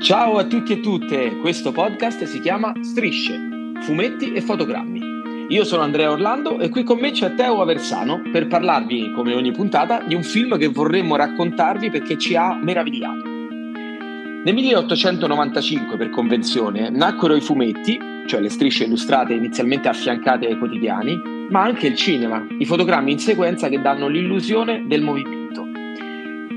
Ciao a tutti e tutte, questo podcast si chiama Strisce, fumetti e fotogrammi. Io sono Andrea Orlando e qui con me c'è Teo Aversano per parlarvi, come ogni puntata, di un film che vorremmo raccontarvi perché ci ha meravigliato. Nel 1895, per convenzione, nacquero i fumetti, cioè le strisce illustrate inizialmente affiancate ai quotidiani, ma anche il cinema, i fotogrammi in sequenza che danno l'illusione del movimento.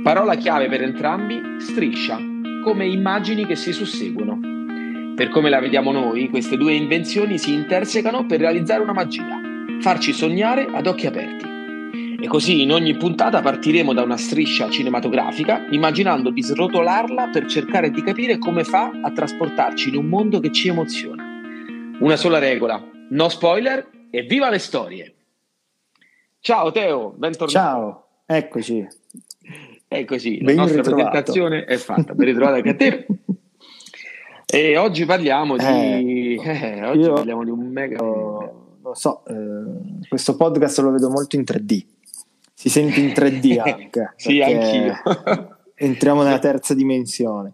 Parola chiave per entrambi, striscia, come immagini che si susseguono. Per come la vediamo noi, queste due invenzioni si intersecano per realizzare una magia, farci sognare ad occhi aperti. E così in ogni puntata partiremo da una striscia cinematografica, immaginando di srotolarla per cercare di capire come fa a trasportarci in un mondo che ci emoziona. Una sola regola, no spoiler e viva le storie! Ciao Teo, bentornato. Ciao, eccoci. Eccoci, la nostra ritrovato. presentazione è fatta. Ben ritrovata anche a te. E oggi parliamo di, eh, eh, oggi parliamo di un mega. Lo so, eh, questo podcast lo vedo molto in 3D. Si sente in 3D anche. sì, anch'io. entriamo nella terza dimensione.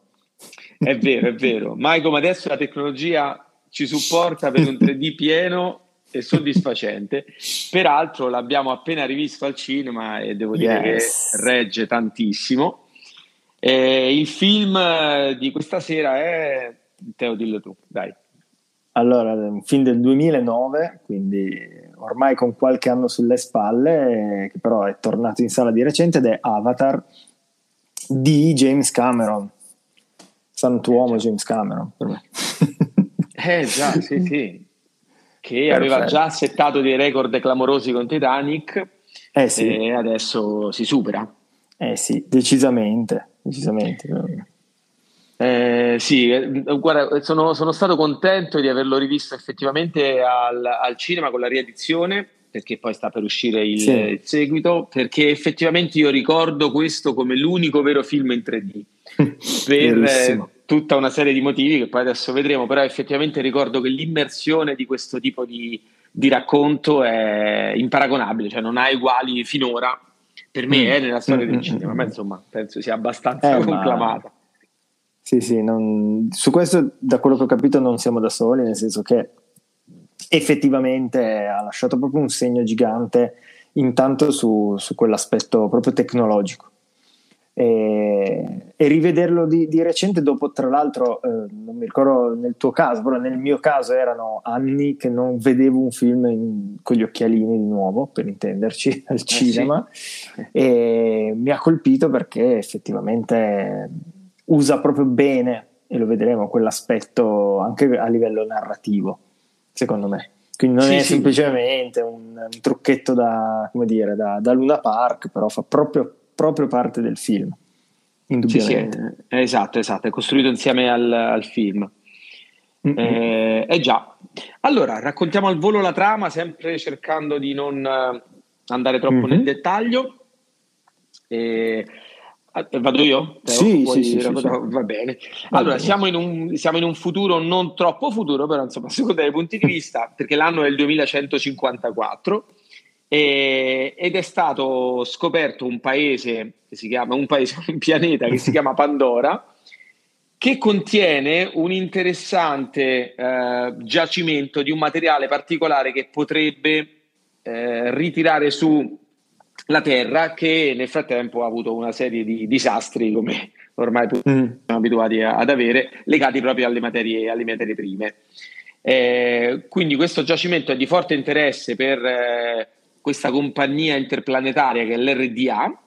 È vero, è vero. Mai come adesso la tecnologia ci supporta per un 3D pieno e soddisfacente. Peraltro l'abbiamo appena rivisto al cinema e devo dire yes. che regge tantissimo. Eh, il film di questa sera è Teo, dillo tu, dai. Allora, un film del 2009, quindi ormai con qualche anno sulle spalle, che però è tornato in sala di recente ed è Avatar di James Cameron. Santuomo eh, James Cameron per me. eh già, sì, sì. Che Perfetto. aveva già settato dei record clamorosi con Titanic eh sì. e adesso si supera. Eh sì, decisamente, decisamente. Eh, sì, eh, guarda, sono, sono, stato contento di averlo rivisto effettivamente al, al, cinema con la riedizione, perché poi sta per uscire il, sì. il, seguito, perché effettivamente io ricordo questo come l'unico vero film in 3D, per tutta una serie di motivi che poi adesso vedremo, però effettivamente ricordo che l'immersione di questo tipo di, di racconto è imparagonabile, cioè non ha uguali finora, per me mm. è nella storia mm, del mm, cinema, mm, ma insomma penso sia abbastanza eh, conclamata. Ma sì, sì, non, su questo da quello che ho capito non siamo da soli, nel senso che effettivamente ha lasciato proprio un segno gigante intanto su, su quell'aspetto proprio tecnologico. E, e rivederlo di, di, recente dopo, tra l'altro, eh, non mi ricordo nel tuo caso, però nel mio caso erano anni che non vedevo un film in, con gli occhialini di nuovo, per intenderci, al cinema, eh sì. e mi ha colpito perché effettivamente usa proprio bene, e lo vedremo, quell'aspetto anche a livello narrativo, secondo me. Quindi non sì, è sì. semplicemente un, un, trucchetto da, come dire, da, da, Luna Park, però fa proprio, proprio parte del film. Indubbiamente. Sì, esatto, esatto, è costruito insieme al, al film. Mm-hmm. Eh, eh, già. Allora, raccontiamo al volo la trama, sempre cercando di non eh, andare troppo mm-hmm. nel dettaglio. Eh, vado io? Sì, sì, sì, sì, Va bene. Allora, siamo in, un, siamo in, un, futuro non troppo futuro, però insomma, secondo i punti di vista, perché l'anno è il 2154 e, ed è stato scoperto un paese che si chiama, un paese, un pianeta che si chiama Pandora, che contiene un interessante eh, giacimento di un materiale particolare che potrebbe eh, ritirare su la Terra che nel frattempo ha avuto una serie di disastri come ormai mm. siamo abituati a, ad avere legati proprio alle materie, alle materie prime. Eh, quindi questo giacimento è di forte interesse per eh, questa compagnia interplanetaria che è l'RDA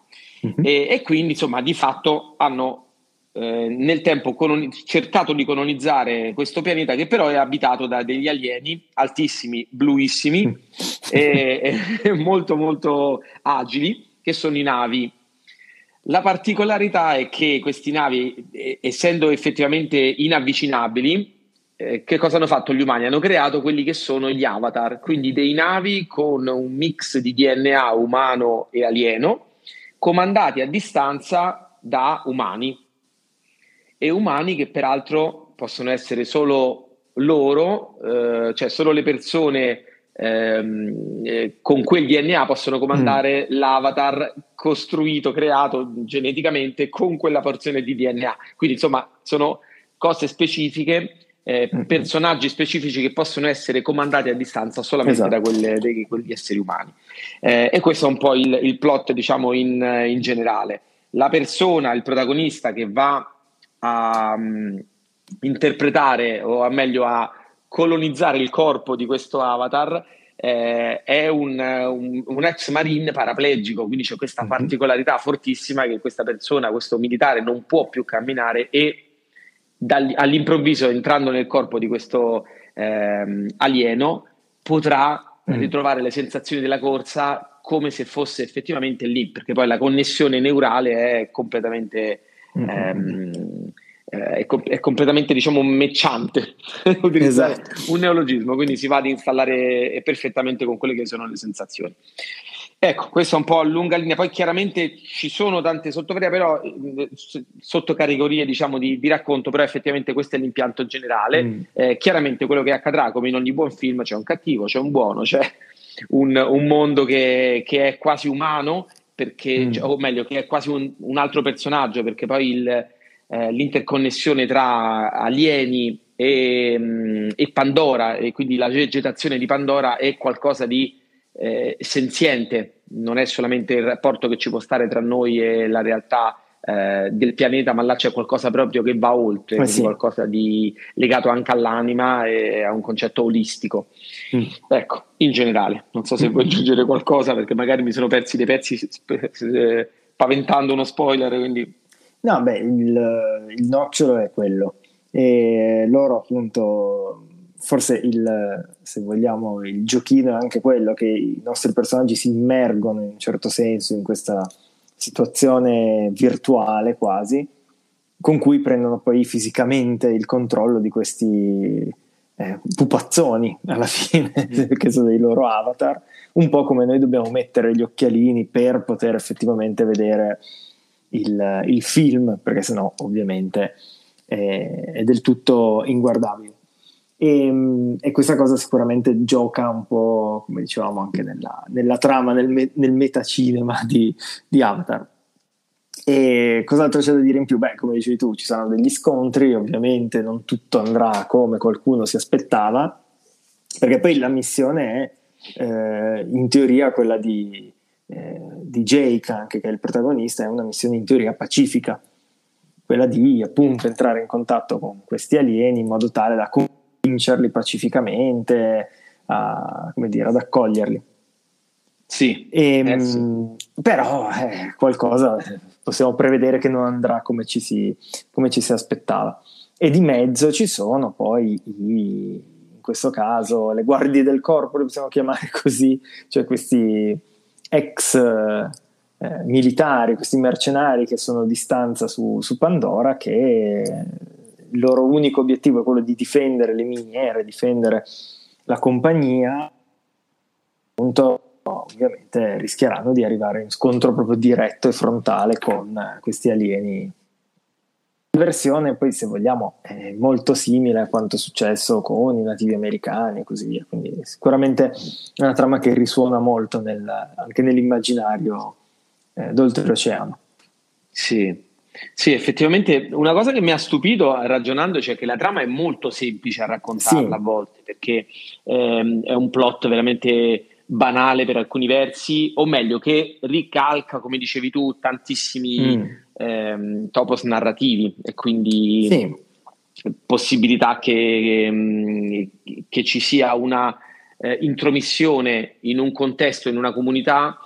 mm-hmm. e, e, quindi insomma di fatto hanno eh, nel tempo coloni- cercato di colonizzare questo pianeta che però è abitato da degli alieni altissimi, bluissimi e, e molto molto agili che sono i navi. La particolarità è che questi navi, essendo effettivamente inavvicinabili, eh, che cosa hanno fatto gli umani? Hanno creato quelli che sono gli avatar, quindi dei navi con un mix di DNA umano e alieno, comandati a distanza da umani e umani che peraltro possono essere solo loro, eh, cioè solo le persone ehm, eh, con quel DNA possono comandare mm. l'avatar costruito, creato geneticamente con quella porzione di DNA. Quindi insomma sono cose specifiche, eh, personaggi specifici che possono essere comandati a distanza solamente esatto. da quelle, dei, quegli esseri umani. Eh, e questo è un po' il, il plot, diciamo, in, in, generale. La persona, il protagonista che va a um, interpretare, o a meglio a colonizzare il corpo di questo avatar, eh, è un, un, un, ex marine paraplegico, quindi c'è questa mm-hmm. particolarità fortissima che questa persona, questo militare, non può più camminare e all'improvviso, entrando nel corpo di questo eh, alieno, potrà mm. ritrovare le sensazioni della corsa come se fosse effettivamente lì, perché poi la connessione neurale è completamente... Mm. Ehm, è, com- è, completamente diciamo mecciante utilizzare esatto. un neologismo quindi si va ad installare perfettamente con quelle che sono le sensazioni ecco questa è un po' a lunga linea poi chiaramente ci sono tante sottocategorie però eh, sottocategorie diciamo di, di, racconto però effettivamente questo è l'impianto generale mm. eh, chiaramente quello che accadrà come in ogni buon film c'è un cattivo c'è un buono c'è un, un mondo che, che, è quasi umano perché, mm. cioè, o meglio che è quasi un, un altro personaggio perché poi il eh, l'interconnessione tra alieni e, mm, e, Pandora, e quindi la vegetazione di Pandora è qualcosa di eh, senziente, non è solamente il rapporto che ci può stare tra noi e la realtà eh, del pianeta, ma là c'è qualcosa proprio che va oltre, eh sì. qualcosa di legato anche all'anima e a un concetto olistico. Mm. Ecco, in generale, non so se vuoi aggiungere qualcosa perché magari mi sono persi dei pezzi paventando uno spoiler, quindi No, beh, il, il nocciolo è quello. E loro appunto, forse il, se vogliamo, il giochino è anche quello che i nostri personaggi si immergono in un certo senso in questa situazione virtuale quasi, con cui prendono poi fisicamente il controllo di questi eh, pupazzoni alla fine, che sono dei loro avatar, un po' come noi dobbiamo mettere gli occhialini per poter effettivamente vedere il, il film, perché sennò ovviamente è, è del tutto inguardabile. E, e, questa cosa sicuramente gioca un po', come dicevamo, anche nella, nella trama, nel, me, nel metacinema di, di, Avatar. E cos'altro c'è da dire in più? Beh, come dicevi tu, ci saranno degli scontri, ovviamente non tutto andrà come qualcuno si aspettava, perché poi la missione è eh, in teoria quella di eh, di Jake, anche che è il protagonista, è una missione in teoria pacifica, quella di appunto entrare in contatto con questi alieni in modo tale da convincerli pacificamente a, come dire, ad accoglierli. Sì, e, ehm, eh sì. però eh, qualcosa possiamo prevedere che non andrà come ci, si, come ci si aspettava. E di mezzo ci sono poi i, in questo caso le guardie del corpo, le possiamo chiamare così, cioè questi ex eh, militari, questi mercenari che sono di stanza su, su, Pandora, che il loro unico obiettivo è quello di difendere le miniere, difendere la compagnia, appunto ovviamente rischieranno di arrivare in scontro proprio diretto e frontale con questi alieni. Versione poi se vogliamo è molto simile a quanto è successo con i nativi americani e così via. Quindi sicuramente è una trama che risuona molto nel, anche nell'immaginario eh, d'oltreoceano. Sì sì, effettivamente una cosa che mi ha stupito ragionandoci è che la trama è molto semplice a raccontarla sì. a volte perché ehm, è un plot veramente banale per alcuni versi, o meglio, che ricalca, come dicevi tu, tantissimi mm ehm, topos narrativi e quindi sì. possibilità che, mm, che, ci sia una eh, intromissione in un contesto, in una comunità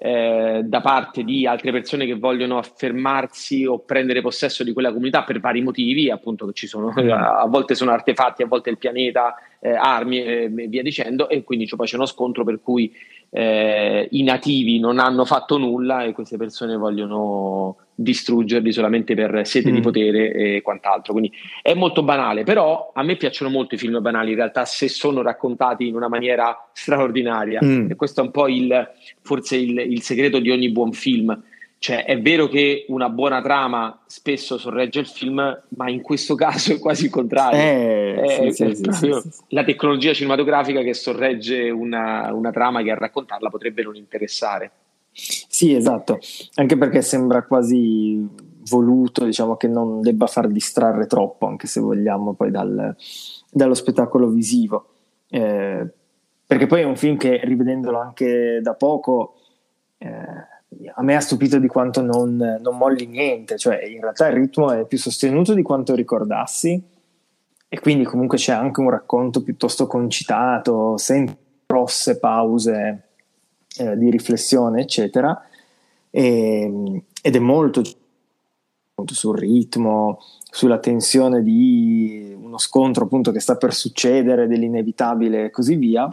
eh, da parte di altre persone che vogliono affermarsi o prendere possesso di quella comunità per vari motivi, appunto che ci sono, a volte sono artefatti, a volte il pianeta, eh, armi e via dicendo, e quindi poi c'è uno scontro per cui eh, i nativi non hanno fatto nulla e queste persone vogliono distruggerli solamente per sete mm. di potere e quant'altro. Quindi è molto banale, però a me piacciono molto i film banali in realtà se sono raccontati in una maniera straordinaria mm. e questo è un po' il, forse il, il segreto di ogni buon film. Cioè, è vero che una buona trama spesso sorregge il film, ma in questo caso è quasi il contrario. Eh, è, sì, è sì, sì, la tecnologia cinematografica che sorregge una, una trama che a raccontarla potrebbe non interessare. Sì, esatto, anche perché sembra quasi voluto, diciamo che non debba far distrarre troppo, anche se vogliamo poi dal, dallo spettacolo visivo. Eh, perché poi è un film che rivedendolo anche da poco eh, a me ha stupito di quanto non, non, molli niente, cioè in realtà il ritmo è più sostenuto di quanto ricordassi e quindi comunque c'è anche un racconto piuttosto concitato, senza grosse pause eh, di riflessione, eccetera, e, ed è molto sul ritmo, sulla tensione di uno scontro appunto che sta per succedere, dell'inevitabile e così via.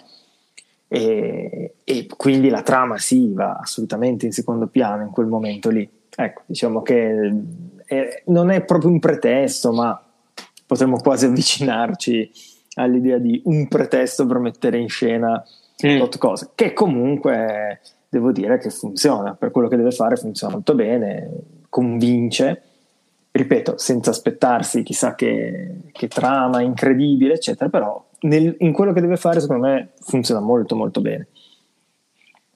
E, e, quindi la trama sì va assolutamente in secondo piano in quel momento lì. Ecco, diciamo che è, non è proprio un pretesto, ma potremmo quasi avvicinarci all'idea di un pretesto per mettere in scena mm. tot cose, che comunque devo dire che funziona, per quello che deve fare funziona molto bene, convince, ripeto, senza aspettarsi chissà che, che trama incredibile, eccetera, però nel, in quello che deve fare secondo me funziona molto molto bene.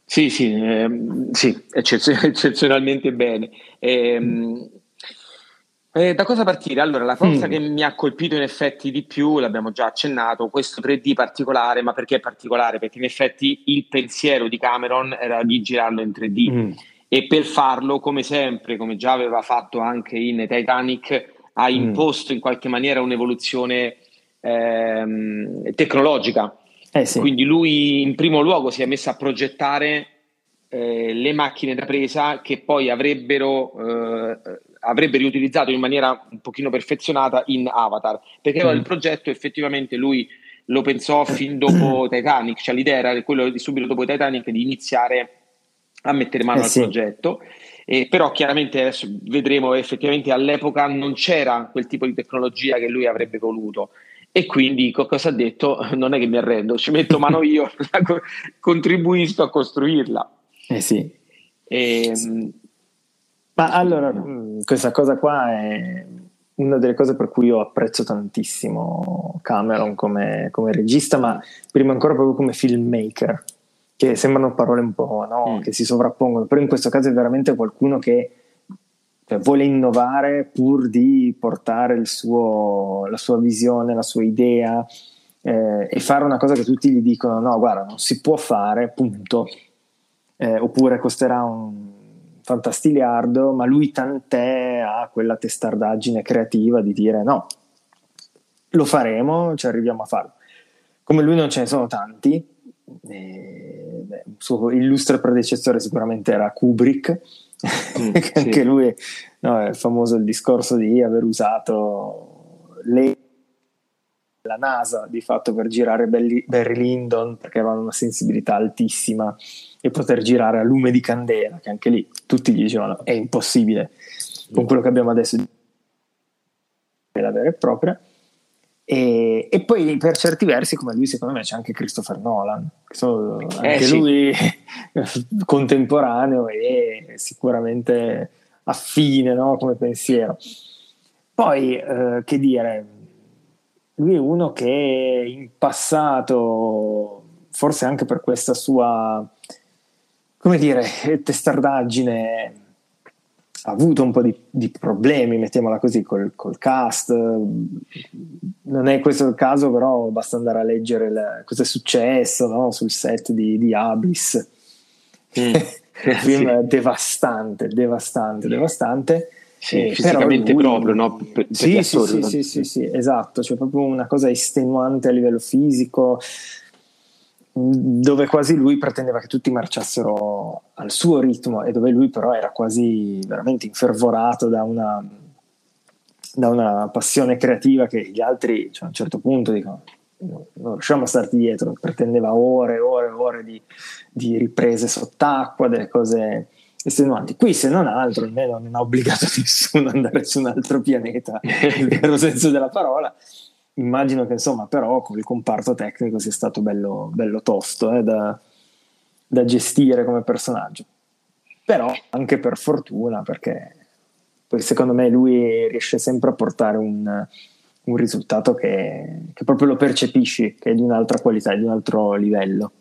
Sì, sì, ehm, sì eccezionalmente bene. Ehm, eh, da cosa partire? Allora, la cosa mm. che mi ha colpito in effetti di più, l'abbiamo già accennato, questo 3D particolare, ma perché è particolare? Perché in effetti il pensiero di Cameron era di girarlo in 3D mm. e per farlo, come sempre, come già aveva fatto anche in Titanic, ha mm. imposto in qualche maniera un'evoluzione ehm, tecnologica. Eh sì. Quindi lui in primo luogo si è messo a progettare eh, le macchine da presa che poi avrebbero, eh, avrebbe riutilizzato in maniera un pochino perfezionata in Avatar, perché mm. il progetto effettivamente lui lo pensò fin dopo Titanic, cioè l'idea era quello di subito dopo Titanic di iniziare a mettere mano eh al sì. progetto. Eh, però chiaramente adesso vedremo effettivamente all'epoca non c'era quel tipo di tecnologia che lui avrebbe voluto e quindi cosa ha detto? Non è che mi arrendo, ci metto mano io, contribuisco a costruirla. Eh sì. E, ehm, Ma allora, mm, questa cosa qua è una delle cose per cui io apprezzo tantissimo Cameron come, come regista, ma prima ancora proprio come filmmaker, che sembrano parole un po' no? mm. che si sovrappongono, però in questo caso è veramente qualcuno che cioè, vuole innovare pur di portare suo, la sua visione, la sua idea eh, e fare una cosa che tutti gli dicono no guarda non si può fare punto eh, oppure costerà un fantastiliardo ma lui tant'è ha quella testardaggine creativa di dire no lo faremo ci arriviamo a farlo come lui non ce ne sono tanti eh, beh, il suo illustre predecessore sicuramente era Kubrick mm, anche sì. lui no, è famoso il discorso di aver usato le, la NASA di fatto per girare Belly, Barry Lyndon perché avevano una sensibilità altissima e poter girare a lume di candela che anche lì tutti gli dicevano è impossibile con quello che abbiamo adesso la vera e propria e, e, poi per certi versi, come lui, secondo me c'è anche Christopher Nolan, che sono anche eh, sì. lui contemporaneo e sicuramente affine no? come pensiero. Poi, eh, che dire, lui è uno che in passato, forse anche per questa sua, come dire, testardaggine, ha avuto un po' di, di problemi, mettiamola così, col, col, cast. Non è questo il caso, però basta andare a leggere le, cosa è successo no? sul set di, di Abyss. Mm. un film sì. devastante, devastante, devastante. Sì, fisicamente lui, proprio, no? Per, sì, per sì, sì, sì, sì, sì, esatto, cioè proprio una cosa estenuante a livello fisico dove quasi lui pretendeva che tutti marciassero al suo ritmo e dove lui però era quasi veramente infervorato da una, da una passione creativa che gli altri cioè, a un certo punto dicono non riusciamo a starti dietro, pretendeva ore e ore e ore di, di riprese sott'acqua, delle cose estenuanti. Qui, se non altro, almeno non ha obbligato nessuno ad andare su un altro pianeta, nel vero senso della parola, immagino che insomma però con il comparto tecnico sia stato bello, bello tosto eh, da, da, gestire come personaggio. Però anche per fortuna perché poi secondo me lui riesce sempre a portare un, un risultato che, che, proprio lo percepisci che è di un'altra qualità, di un altro livello.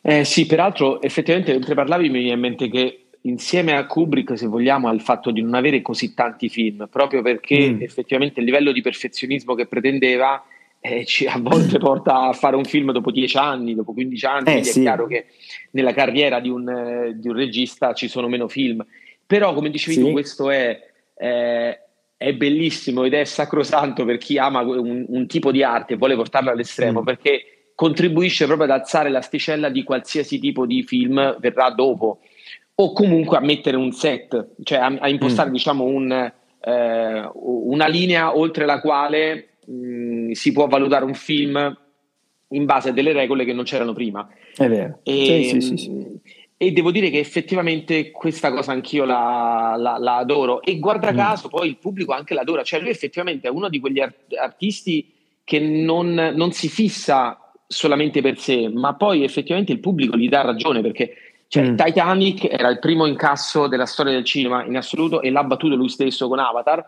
Eh, sì, peraltro effettivamente mentre parlavi mi viene in mente che insieme a Kubrick, se vogliamo, al fatto di non avere così tanti film, proprio perché mm. effettivamente il livello di perfezionismo che pretendeva eh, ci, a volte porta a fare un film dopo 10 anni, dopo 15 anni, eh, sì. è chiaro che nella carriera di un, eh, di un, regista ci sono meno film. Però, come dicevi sì. tu, questo è, eh, è, bellissimo ed è sacrosanto per chi ama un, un tipo di arte e vuole portarlo all'estremo, mm. perché contribuisce proprio ad alzare l'asticella di qualsiasi tipo di film verrà dopo o comunque a mettere un set, cioè a, a impostare mm. diciamo un, eh, una linea oltre la quale mh, mm, si può valutare un film in base a delle regole che non c'erano prima. È vero. E, sì, sì, sì, e devo dire che effettivamente questa cosa anch'io la, la, la adoro e guarda mm. caso poi il pubblico anche l'adora, cioè lui effettivamente è uno di quegli art- artisti che non, non si fissa solamente per sé, ma poi effettivamente il pubblico gli dà ragione perché cioè, mm. Titanic era il primo incasso della storia del cinema in assoluto e l'ha battuto lui stesso con Avatar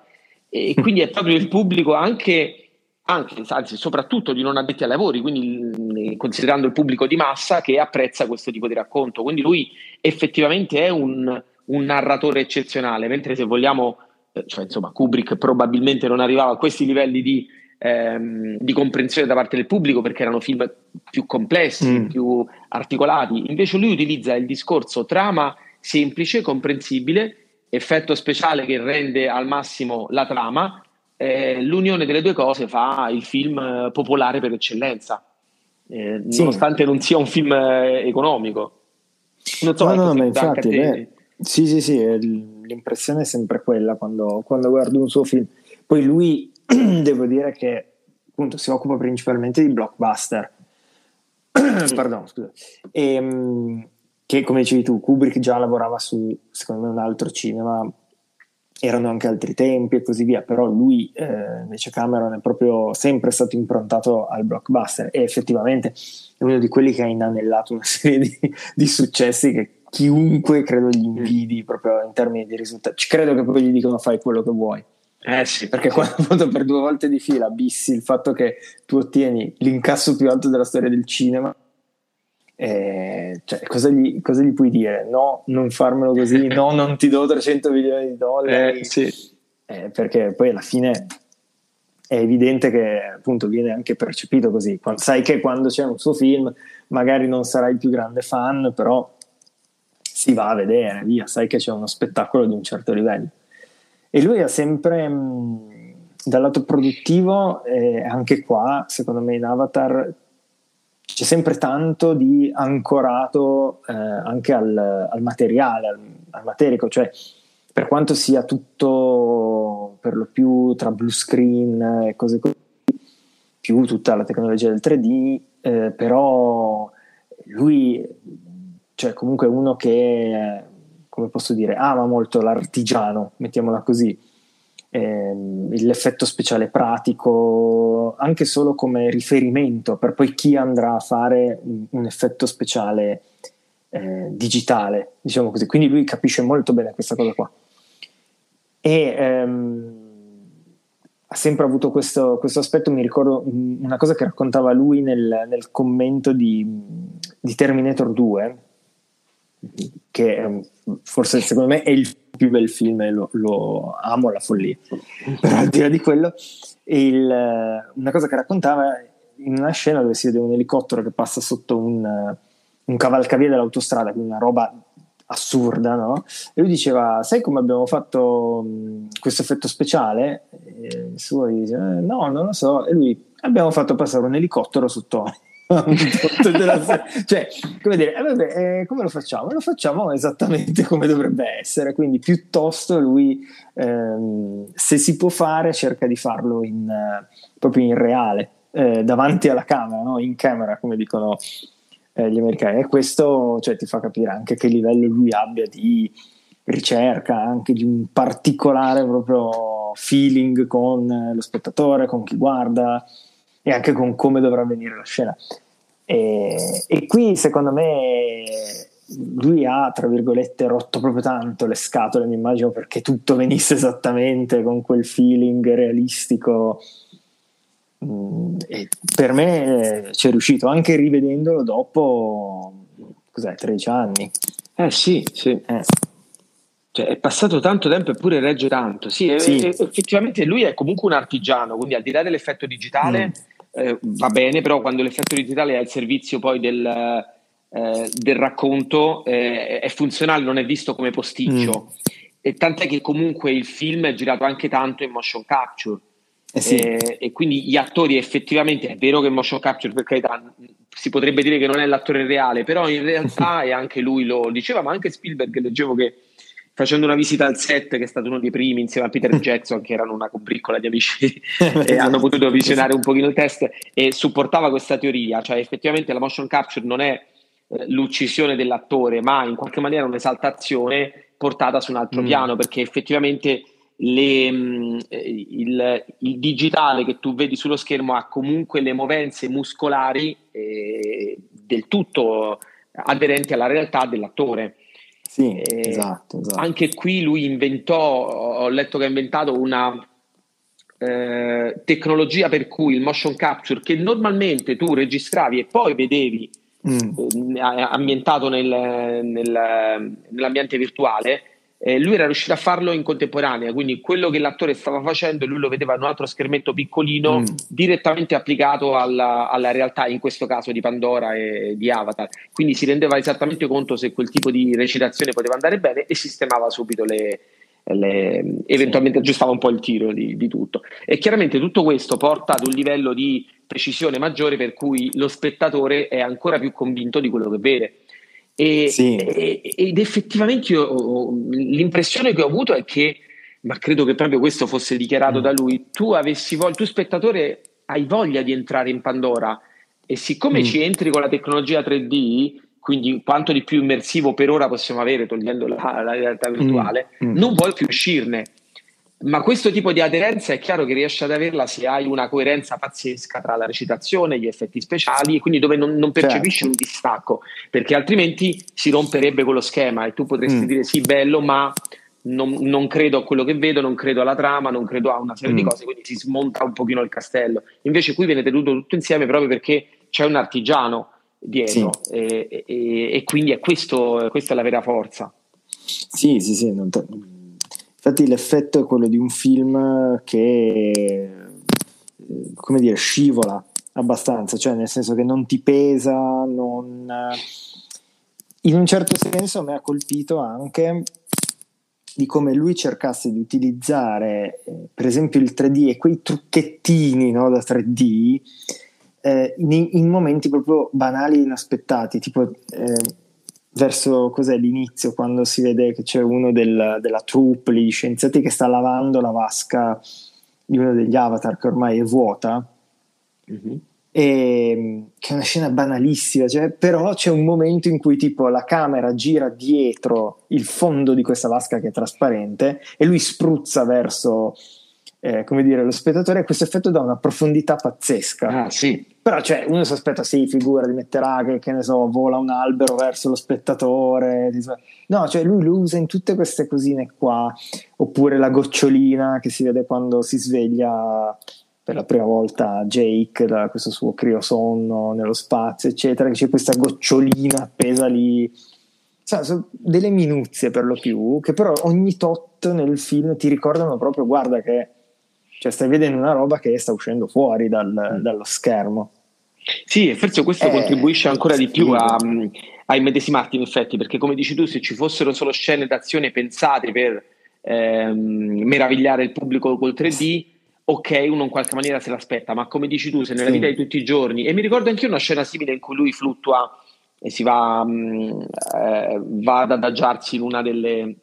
e quindi è proprio il pubblico anche, anche anzi soprattutto di non addetti ai lavori, quindi considerando il pubblico di massa che apprezza questo tipo di racconto. Quindi lui effettivamente è un, un narratore eccezionale, mentre se vogliamo, eh, cioè insomma Kubrick probabilmente non arrivava a questi livelli di ehm, di comprensione da parte del pubblico perché erano film più complessi, mm. più articolati. Invece lui utilizza il discorso trama semplice, comprensibile, effetto speciale che rende al massimo la trama. Eh, l'unione delle due cose fa il film eh, popolare per eccellenza, eh, sì. nonostante non sia un film eh, economico. Non so, no, no, ma infatti, beh, sì, sì, sì, l'impressione è sempre quella quando, quando guardo un suo film. Poi lui devo dire che appunto si occupa principalmente di blockbuster. Pardon, scusa. E, ehm, che come dicevi tu, Kubrick già lavorava su, secondo me, un altro cinema, erano anche altri tempi e così via, però lui eh, invece Cameron è proprio sempre stato improntato al blockbuster e effettivamente è uno di quelli che ha inanellato una serie di, di successi che chiunque credo gli invidi proprio in termini di risultati. Credo che poi gli dicono fai quello che vuoi eh sì, perché quando appunto per due volte di fila abissi il fatto che tu ottieni l'incasso più alto della storia del cinema, eh, cioè, cosa, gli, cosa, gli, puoi dire? No, non farmelo così, no, non ti do 300 milioni di dollari. Eh, sì. eh, perché poi alla fine è evidente che appunto viene anche percepito così. Quando, sai che quando c'è un suo film magari non sarai il più grande fan, però si va a vedere, via, sai che c'è uno spettacolo di un certo livello. E lui ha sempre, mh, dal lato produttivo, eh, anche qua, secondo me in Avatar, c'è sempre tanto di ancorato eh, anche al, al materiale, al, al, materico, cioè per quanto sia tutto per lo più tra blue screen e cose così, più tutta la tecnologia del 3D, eh, però lui, cioè comunque uno che come posso dire, ama molto l'artigiano, mettiamola così, eh, l'effetto speciale pratico, anche solo come riferimento per poi chi andrà a fare un, un effetto speciale eh, digitale, diciamo così. Quindi lui capisce molto bene questa cosa qua. E ehm, ha sempre avuto questo, questo, aspetto, mi ricordo una cosa che raccontava lui nel, nel commento di, di Terminator 2, che è, forse secondo me è il più bel film e lo, lo amo alla follia. Però al di là di quello, il, una cosa che raccontava in una scena dove si vede un elicottero che passa sotto un, un cavalcavia dell'autostrada, quindi una roba assurda, no? E lui diceva: Sai come abbiamo fatto mh, questo effetto speciale? E il suo dice: eh, No, non lo so. E lui: Abbiamo fatto passare un elicottero sotto cioè, come dire, eh, vabbè, eh, come lo facciamo? Lo facciamo esattamente come dovrebbe essere, quindi piuttosto lui, ehm, se si può fare, cerca di farlo in, uh, proprio in reale, eh, davanti alla camera, no? in camera, come dicono eh, gli americani. E questo cioè, ti fa capire anche che livello lui abbia di ricerca, anche di un particolare proprio feeling con lo spettatore, con chi guarda e anche con come dovrà venire la scena. E, e qui secondo me lui ha, tra virgolette, rotto proprio tanto le scatole, mi immagino, perché tutto venisse esattamente con quel feeling realistico. Mm, e per me ci è riuscito, anche rivedendolo dopo, cos'è, 13 anni. Eh sì, sì. Eh. Cioè, è passato tanto tempo eppure regge tanto. Sì, sì. E, effettivamente lui è comunque un artigiano, quindi al di là dell'effetto digitale mm. Eh, va bene, però quando l'effetto digitale è al servizio poi del, eh, del racconto eh, è funzionale, non è visto come posticcio. Mm. E tant'è che comunque il film è girato anche tanto in motion capture. Eh sì. e, e, quindi gli attori effettivamente è vero che motion capture per carità si potrebbe dire che non è l'attore reale però in realtà e anche lui lo diceva ma anche Spielberg leggevo che facendo una visita al set, che è stato uno dei primi insieme a Peter Jackson, che erano una combriccola di amici e hanno potuto visionare un pochino il test, e supportava questa teoria, cioè effettivamente la motion capture non è eh, l'uccisione dell'attore, ma in qualche maniera un'esaltazione portata su un altro mm. piano, perché effettivamente le, mh, eh, il, il, digitale che tu vedi sullo schermo ha comunque le movenze muscolari eh, del tutto aderenti alla realtà dell'attore. Sì, eh, esatto, esatto. Anche qui lui inventò, ho letto che ha inventato una eh, tecnologia per cui il motion capture che normalmente tu registravi e poi vedevi mm. eh, ambientato nel, nel, nell'ambiente virtuale, eh, lui era riuscito a farlo in contemporanea, quindi quello che l'attore stava facendo, lui lo vedeva in un altro schermetto piccolino, mm. direttamente applicato alla, alla, realtà, in questo caso di Pandora e di Avatar. Quindi si rendeva esattamente conto se quel tipo di recitazione poteva andare bene e sistemava subito le, le, eventualmente aggiustava un po' il tiro di, di, tutto. E chiaramente tutto questo porta ad un livello di precisione maggiore per cui lo spettatore è ancora più convinto di quello che vede. E, sì. ed effettivamente io, l'impressione che ho avuto è che, ma credo che proprio questo fosse dichiarato mm. da lui, tu avessi voglia, tu spettatore hai voglia di entrare in Pandora e siccome mm. ci entri con la tecnologia 3D, quindi quanto di più immersivo per ora possiamo avere togliendo la, la realtà virtuale, mm. mm. non vuoi più uscirne ma questo tipo di aderenza è chiaro che riesci ad averla se hai una coerenza pazzesca tra la recitazione, gli effetti speciali, e quindi dove non, non percepisci certo. un distacco, perché altrimenti si romperebbe quello schema e tu potresti mm. dire sì, bello, ma non, non, credo a quello che vedo, non credo alla trama, non credo a una serie mm. di cose, quindi si smonta un pochino il castello. Invece qui viene tenuto tutto insieme proprio perché c'è un artigiano dietro sì. e, e, e, quindi è questo, questa è la vera forza. Sì, sì, sì, non te Infatti l'effetto è quello di un film che, come dire, scivola abbastanza, cioè nel senso che non ti pesa, non... In un certo senso mi ha colpito anche di come lui cercasse di utilizzare, eh, per esempio, il 3D e quei trucchettini no, da 3D eh, in, in, momenti proprio banali e inaspettati, tipo... Eh, verso cos'è l'inizio, quando si vede che c'è uno del, della troupe, gli scienziati che sta lavando la vasca di uno degli avatar che ormai è vuota. Mm-hmm. E, che è una scena banalissima, cioè, però c'è un momento in cui tipo la camera gira dietro il fondo di questa vasca che è trasparente e lui spruzza verso eh, come dire, lo spettatore questo effetto dà una profondità pazzesca. Ah, sì. Però cioè, uno si aspetta, sì, figura, di metterà che, che ne so, vola un albero verso lo spettatore. No, cioè lui lo usa in tutte queste cosine qua. Oppure la gocciolina che si vede quando si sveglia per la prima volta Jake da questo suo criosonno nello spazio, eccetera, che c'è questa gocciolina appesa lì. Cioè, sono delle minuzie per lo più, che però ogni tot nel film ti ricordano proprio, guarda che cioè stai vedendo una roba che sta uscendo fuori dal, mm. dallo schermo. Sì, e forse questo eh, contribuisce ancora di più a, a immedesimarti in effetti, perché come dici tu, se ci fossero solo scene d'azione pensate per ehm, meravigliare il pubblico col 3D, ok, uno in qualche maniera se l'aspetta, ma come dici tu, se nella sì. vita di tutti i giorni, e mi ricordo anche io una scena simile in cui lui fluttua e si va, mh, eh, va ad adagiarsi in una delle,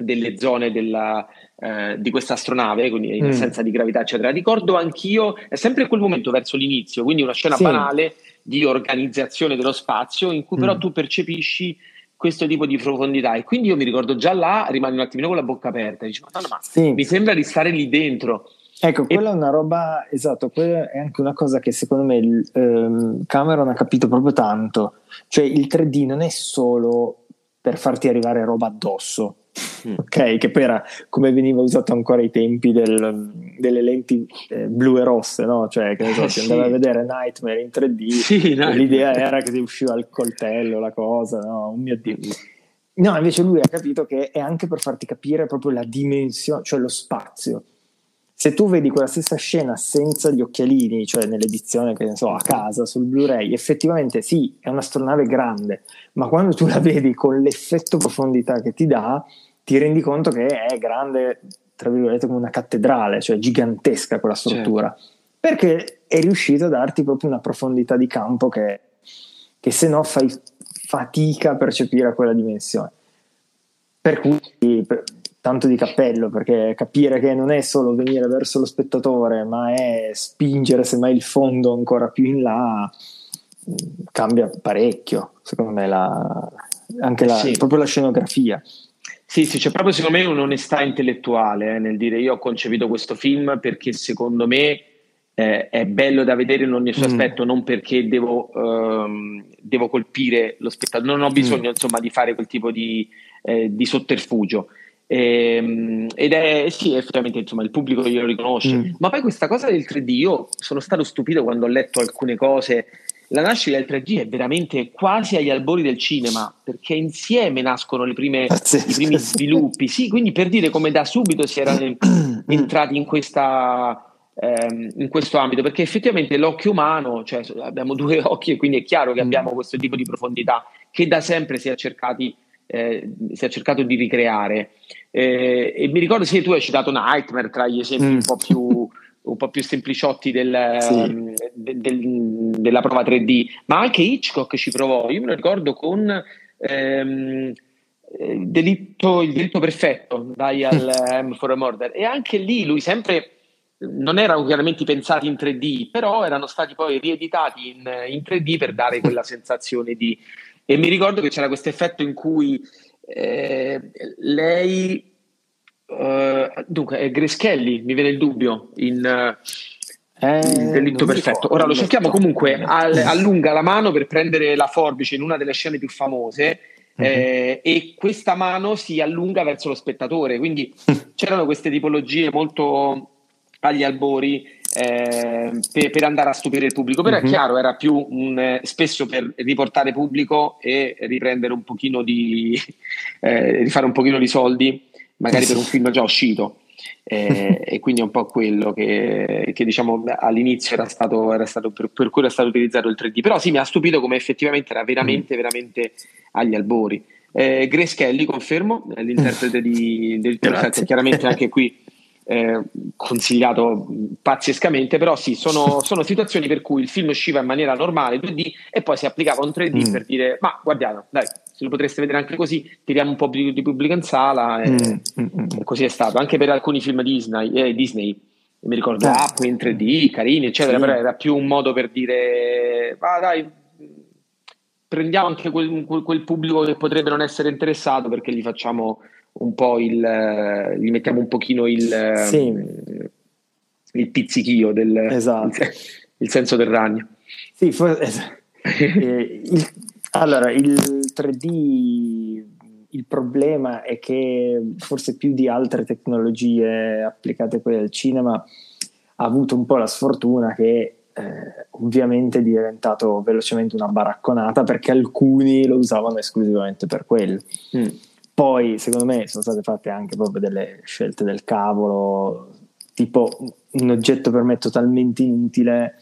delle zone della, eh, di questa astronave, quindi in mm. assenza di gravità, eccetera. Ricordo anch'io, è sempre quel momento verso l'inizio, quindi una scena sì. banale di organizzazione dello spazio, in cui mm. però tu percepisci questo tipo di profondità. E quindi io mi ricordo già là, rimani un attimino con la bocca aperta, dici, ma, ma sì. mi sembra di stare lì dentro. Ecco, quella è una roba, esatto, quella è anche una cosa che secondo me ehm, Cameron ha capito proprio tanto. Cioè il 3D non è solo per farti arrivare roba addosso, Mm. ok? Che poi era come veniva usato ancora ai tempi del, delle lenti eh, blu e rosse, no? Cioè, che ne so, si andava a vedere Nightmare in 3D, sì, l'idea era che ti usciva il coltello, la cosa, no? Oh mio Dio. No, invece lui ha capito che è anche per farti capire proprio la dimensione, cioè lo spazio. Se tu vedi quella stessa scena senza gli occhialini, cioè nell'edizione che ne so, a casa sul Blu-ray, effettivamente sì, è un'astronave grande, ma quando tu la vedi con l'effetto profondità che ti dà, ti rendi conto che è grande, tra virgolette, come una cattedrale, cioè gigantesca quella struttura. Certo. Perché è riuscito a darti proprio una profondità di campo che, che se no fai fatica a percepire quella dimensione. Per cui per, tanto di cappello, perché capire che non è solo venire verso lo spettatore, ma è spingere semmai il fondo ancora più in là, cambia parecchio, secondo me, la, anche la, sì. proprio la scenografia. Sì, sì, c'è proprio secondo me un'onestà intellettuale eh, nel dire io ho concepito questo film perché secondo me eh, è bello da vedere in ogni suo mm. aspetto, non perché devo, um, devo, colpire lo spettatore, non ho bisogno mm. insomma di fare quel tipo di, eh, di sotterfugio. E, ehm, ed è sì, effettivamente insomma, il pubblico glielo riconosce, mm. ma poi questa cosa del 3D, io sono stato stupito quando ho letto alcune cose. La nascita del 3D è veramente quasi agli albori del cinema, perché insieme nascono prime, i primi sviluppi. Sì, quindi per dire come da subito si erano entrati in questa ehm, in questo ambito, perché effettivamente l'occhio umano, cioè abbiamo due occhi e quindi è chiaro che mm. abbiamo questo tipo di profondità che da sempre si è, cercati, eh, si è cercato di ricreare. Eh, e mi ricordo, se tu hai citato Nightmare tra gli esempi mm. un po' più un po' più sempliciotti del, sì. um, de, del, della prova 3D, ma anche Hitchcock ci provò. Io me lo ricordo con ehm, eh, delitto, il delitto perfetto, dai al M for a Murder, e anche lì lui sempre non erano chiaramente pensati in 3D, però erano stati poi rieditati in, in 3D per dare quella sensazione di... E mi ricordo che c'era questo effetto in cui eh, lei... Uh, dunque, è Grace Kelly, mi viene il dubbio, in... Eh, delitto perfetto. Ora lo cerchiamo comunque, al, allunga la mano per prendere la forbice in una delle scene più famose mm-hmm. eh, e questa mano si allunga verso lo spettatore. Quindi c'erano queste tipologie molto agli albori eh, per, per, andare a stupire il pubblico. Però mm-hmm. è mhm. chiaro, era più un, spesso per riportare pubblico e riprendere un pochino di eh, rifare un pochino di soldi, magari per un film già uscito. Eh, e quindi è un po' quello che, che diciamo all'inizio era stato, era stato per, per, cui era stato utilizzato il 3D. Però sì, mi ha stupito come effettivamente era veramente, mm. veramente agli albori. Eh, Grace Kelly, confermo, l'interprete di, del chiaramente anche qui eh, consigliato pazzescamente, però sì, sono, sono, situazioni per cui il film usciva in maniera normale 2D e poi si applicava un 3D mm. per dire ma guardiamo, dai, se lo potreste vedere anche così, tiriamo un po' di, di pubblico in sala e, mm. mm, mm. e, così è stato, anche per alcuni film Disney, eh, Disney mi ricordo ah. Up in 3D, carini eccetera, sì. però era più un modo per dire ma dai, prendiamo anche quel, quel, quel pubblico che potrebbe non essere interessato perché gli facciamo un po' il, gli mettiamo un pochino il, sì. il pizzichio del esatto. il, il, senso del ragno. Sì, for- es- eh, il, allora il 3D il problema è che forse più di altre tecnologie applicate poi al cinema ha avuto un po' la sfortuna che eh, ovviamente è diventato velocemente una baracconata perché alcuni lo usavano esclusivamente per quello. Mm poi, secondo me, sono state fatte anche proprio delle scelte del cavolo, tipo un oggetto per me totalmente inutile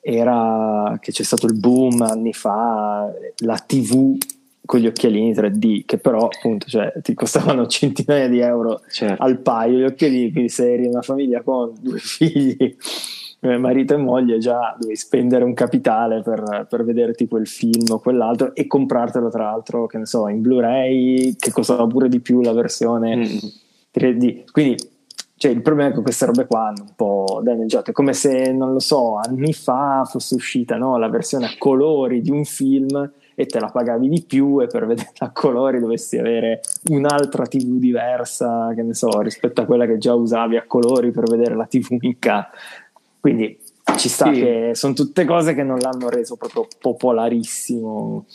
era che c'è stato il boom anni fa, la TV con gli occhialini 3D, che però appunto cioè, ti costavano centinaia di euro certo. al paio gli occhialini, quindi se eri una famiglia con due figli marito e moglie già devi spendere un capitale per, per, vedere tipo il film o quell'altro e comprartelo tra l'altro che ne so in Blu-ray che costava pure di più la versione mm. 3D quindi cioè, il problema è che queste robe qua hanno un po' danneggiato è come se non lo so anni fa fosse uscita no, la versione a colori di un film e te la pagavi di più e per vederla a colori dovessi avere un'altra TV diversa, che ne so, rispetto a quella che già usavi a colori per vedere la TV in casa. Quindi ci sta sì. che sono tutte cose che non l'hanno reso proprio popolarissimo.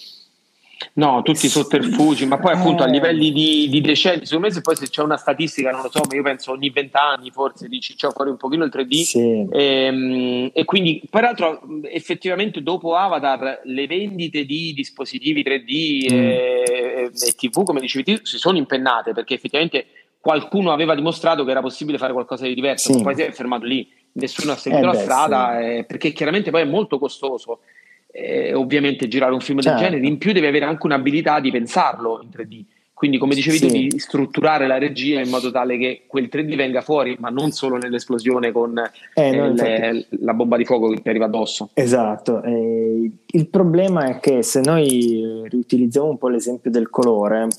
No, tutti i sotterfugi, ma poi appunto a eh. livelli di, di decenni, secondo me se poi se c'è una statistica, non lo so, ma io penso ogni vent'anni forse dici c'è fuori un pochino il 3D sì. e, ehm, e, quindi peraltro effettivamente dopo Avatar le vendite di dispositivi 3D mm. e, e, TV, come dicevi tu, si sono impennate perché effettivamente qualcuno aveva dimostrato che era possibile fare qualcosa di diverso, sì. poi si è fermato lì, nessuno ha seguito eh la beh, strada sì. eh, perché chiaramente poi è molto costoso eh, ovviamente girare un film certo. del genere, in più devi avere anche un'abilità di pensarlo in 3D. Quindi, come dicevi sì. tu, di strutturare la regia in modo tale che quel 3D venga fuori, ma non solo nell'esplosione con eh, no, le, la bomba di fuoco che ti arriva addosso. Esatto. Eh, il problema è che se noi riutilizziamo un po' l'esempio del colore,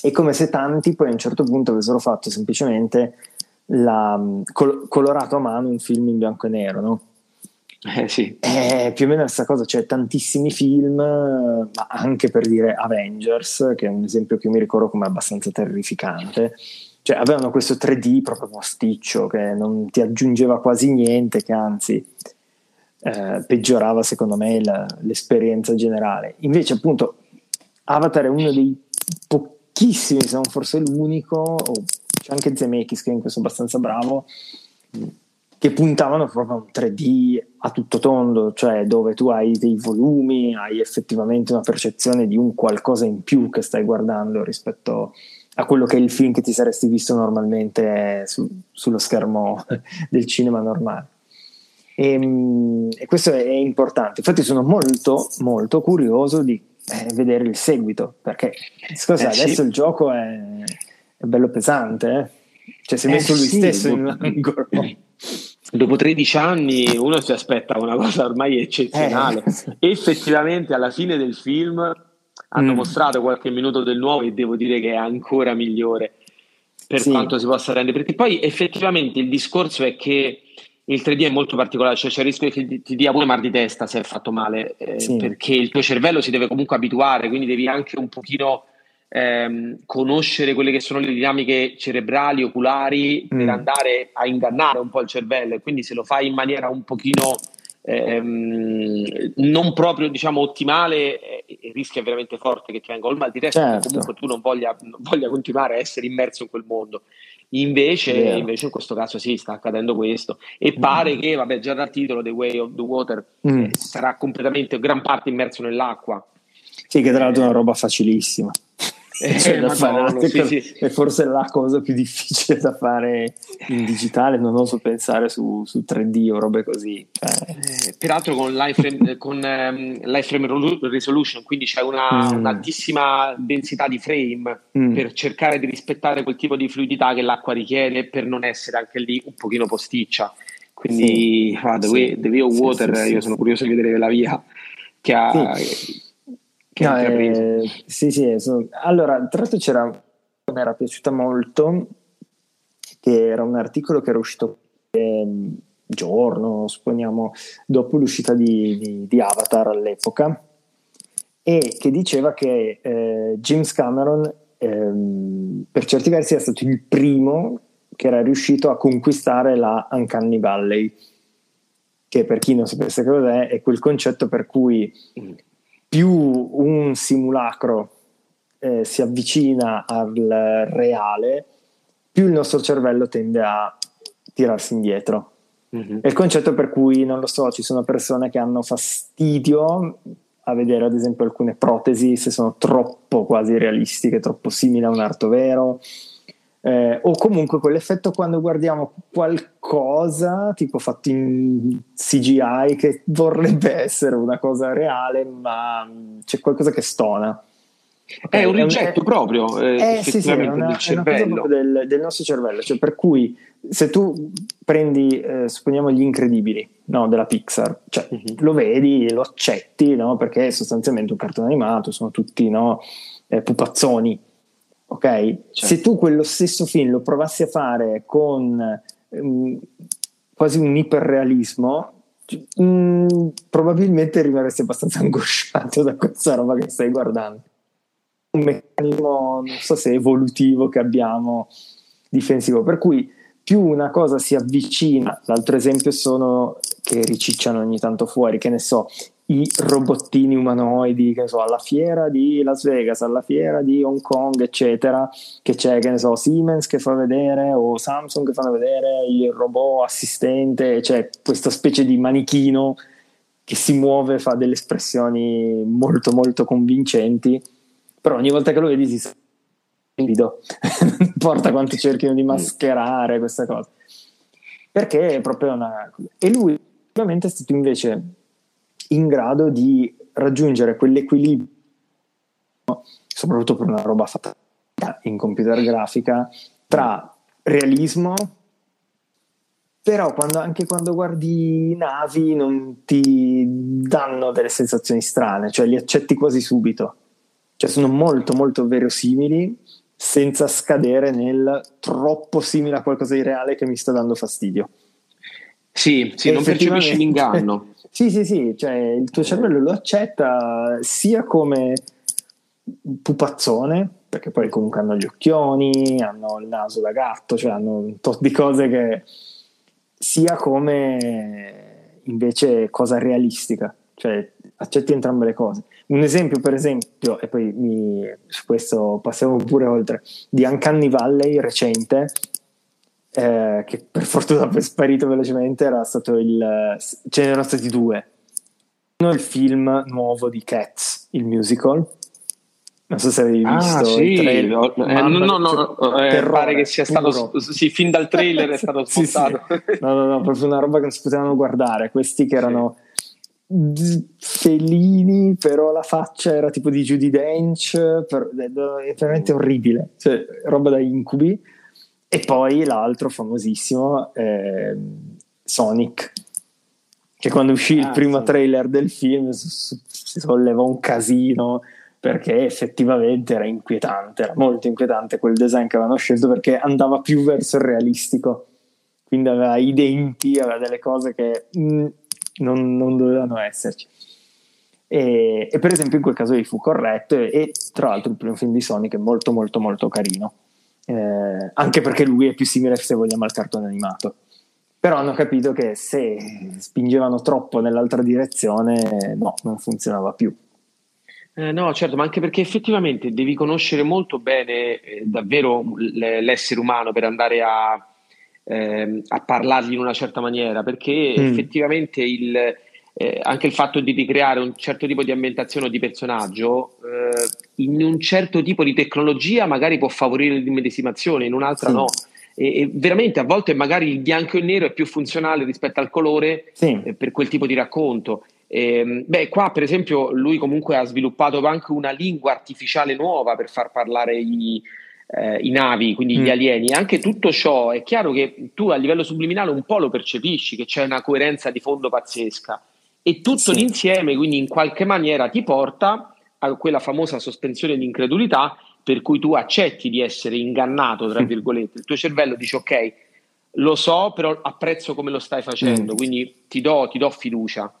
è come se tanti poi a un certo punto avessero fatto semplicemente la, col- colorato a mano un film in bianco e nero, no? Eh, sì. È più o meno la stessa cosa, c'è tantissimi film, ma anche per dire Avengers, che è un esempio che mi ricordo come abbastanza terrificante. Cioè, avevano questo 3D proprio posticcio che non ti aggiungeva quasi niente, che anzi eh, peggiorava secondo me la, l'esperienza generale. Invece, appunto, Avatar è uno dei pochissimi, se non forse l'unico, o c'è anche Zemeckis che è in questo abbastanza bravo che puntavano proprio a un 3D a tutto tondo, cioè dove tu hai dei volumi, hai effettivamente una percezione di un qualcosa in più che stai guardando rispetto a quello che è il film che ti saresti visto normalmente su, sullo schermo del cinema normale. E, ehm, e, questo è importante. Infatti, sono molto, molto curioso di eh, vedere il seguito perché scusa, eh, adesso sì. il gioco è, è bello pesante, eh? cioè si è messo eh, lui sì, stesso in un angolo dopo 13 anni uno si aspetta una cosa ormai eccezionale. Eh. Effettivamente alla fine del film hanno mm. mostrato qualche minuto del nuovo e devo dire che è ancora migliore per sì. quanto si possa rendere. Perché poi effettivamente il discorso è che il 3D è molto particolare, cioè c'è il rischio che ti dia pure mal di testa se è fatto male, eh, sì. perché il tuo cervello si deve comunque abituare, quindi devi anche un pochino ehm, conoscere quelle che sono le dinamiche cerebrali, oculari, mm. per andare a ingannare un po' il cervello e quindi se lo fai in maniera un pochino ehm, non proprio diciamo ottimale eh, il rischio è veramente forte che ti venga il mal di testa certo. comunque tu non voglia, non voglia, continuare a essere immerso in quel mondo invece, yeah. invece in questo caso sì sta accadendo questo e mm. pare che vabbè già dal titolo The Way of the Water mm. eh, sarà completamente gran parte immerso nell'acqua sì che tra l'altro è una roba facilissima eh, cioè, da fare, sì, sì. è forse la cosa più difficile da fare in digitale, non oso pensare su, su 3D o robe così. Eh. Peraltro con l'iframe, con, um, l'iframe resolution, quindi c'è una, mm. un'altissima densità di frame mm. per cercare di rispettare quel tipo di fluidità che l'acqua richiede per non essere anche lì un pochino posticcia. Quindi sì. ah, The, Way, The Way of Water, io sono curioso di vedere la via che ha che no, eh, sì, sì, sono... allora, tra l'altro c'era, mi era piaciuta molto, che era un articolo che era uscito eh, giorno, supponiamo, dopo l'uscita di, di, di, Avatar all'epoca, e che diceva che eh, James Cameron ehm, per certi versi è stato il primo che era riuscito a conquistare la Uncanny Valley, che per chi non sapesse cos'è è quel concetto per cui mm più un simulacro eh, si avvicina al reale, più il nostro cervello tende a tirarsi indietro. Mm-hmm. È il concetto per cui, non lo so, ci sono persone che hanno fastidio a vedere ad esempio alcune protesi se sono troppo quasi realistiche, troppo simili a un arto vero, eh, o comunque quell'effetto quando guardiamo qualcosa tipo fatto in CGI che vorrebbe essere una cosa reale, ma c'è qualcosa che stona. È un rigetto è, proprio eh, eh, sì, sì, è una, del cervello. È del, del, nostro cervello, cioè per cui se tu prendi, eh, supponiamo, gli incredibili no, della Pixar, cioè, uh-huh. lo vedi, lo accetti, no, perché è sostanzialmente un cartone animato, sono tutti no, eh, pupazzoni, ok? Certo. Se tu quello stesso film lo provassi a fare con um, quasi un iperrealismo, um, probabilmente rimarresti abbastanza angosciato da questa roba che stai guardando. Un meccanismo, non so se evolutivo che abbiamo difensivo, per cui più una cosa si avvicina, l'altro esempio sono che ricicciano ogni tanto fuori, che ne so, i robottini umanoidi, che ne so, alla fiera di Las Vegas, alla fiera di Hong Kong, eccetera, che c'è, che ne so, Siemens che fa vedere o Samsung che fanno vedere il robot assistente, c'è questa specie di manichino che si muove, fa delle espressioni molto molto convincenti, però ogni volta che lo vedi si livido, non importa quanto cerchino di mascherare questa cosa, perché è proprio una... E lui ovviamente è stato invece in grado di raggiungere quell'equilibrio, soprattutto per una roba fatta in computer grafica, tra realismo, però quando, anche quando guardi navi non ti danno delle sensazioni strane, cioè li accetti quasi subito, cioè sono molto molto verosimili senza scadere nel troppo simile a qualcosa di reale che mi sta dando fastidio. Sì, sì non percepisci l'inganno. Sì, sì, sì, cioè il tuo cervello lo accetta sia come pupazzone, perché poi comunque hanno gli occhioni, hanno il naso da gatto, cioè hanno un tot di cose che sia come invece cosa realistica, cioè accetti entrambe le cose. Un esempio, per esempio, e poi mi, su questo passiamo pure oltre, di Uncanny Valley recente, eh, che per fortuna è sparito velocemente, era stato il... ce n'erano stati due. Uno è il film nuovo di Cats, il musical. Non so se avevi ah, visto sì. il trailer. Eh, no, no, no, eh, pare che sia stato, puro. sì, fin dal trailer è stato spostato. sì, sì. No, no, no, proprio una roba che non si potevano guardare. Questi che erano felini, però la faccia era tipo di Judy Dench, per, è veramente orribile, cioè, roba da incubi e poi l'altro famosissimo, eh, Sonic, che quando uscì ah, il primo sì. trailer del film si sollevò un casino perché effettivamente era inquietante, era molto inquietante quel design che avevano scelto perché andava più verso il realistico, quindi aveva i denti, aveva delle cose che mm, non, non, dovevano esserci. E, e, per esempio in quel caso gli fu corretto e, e tra l'altro il primo film di Sonic è molto molto molto carino eh, anche perché lui è più simile se vogliamo al cartone animato però hanno capito che se spingevano troppo nell'altra direzione no, non funzionava più eh, no, certo, ma anche perché effettivamente devi conoscere molto bene eh, davvero l'essere umano per andare a, eh, a, parlargli in una certa maniera, perché mm. effettivamente il, eh, anche il fatto di ricreare un certo tipo di ambientazione o di personaggio eh, in un certo tipo di tecnologia magari può favorire l'immedesimazione, in un'altra sì. no. E, e, veramente a volte magari il bianco e il nero è più funzionale rispetto al colore sì. eh, per quel tipo di racconto. E, ehm, beh, qua per esempio lui comunque ha sviluppato anche una lingua artificiale nuova per far parlare i, eh, i navi, quindi mm. gli alieni. Anche tutto ciò è chiaro che tu a livello subliminale un po' lo percepisci, che c'è una coerenza di fondo pazzesca e tutto sì. l'insieme quindi in qualche maniera ti porta a quella famosa sospensione di incredulità per cui tu accetti di essere ingannato, tra virgolette. Il tuo cervello dice ok, lo so, però apprezzo come lo stai facendo, mm. quindi ti do, ti do fiducia.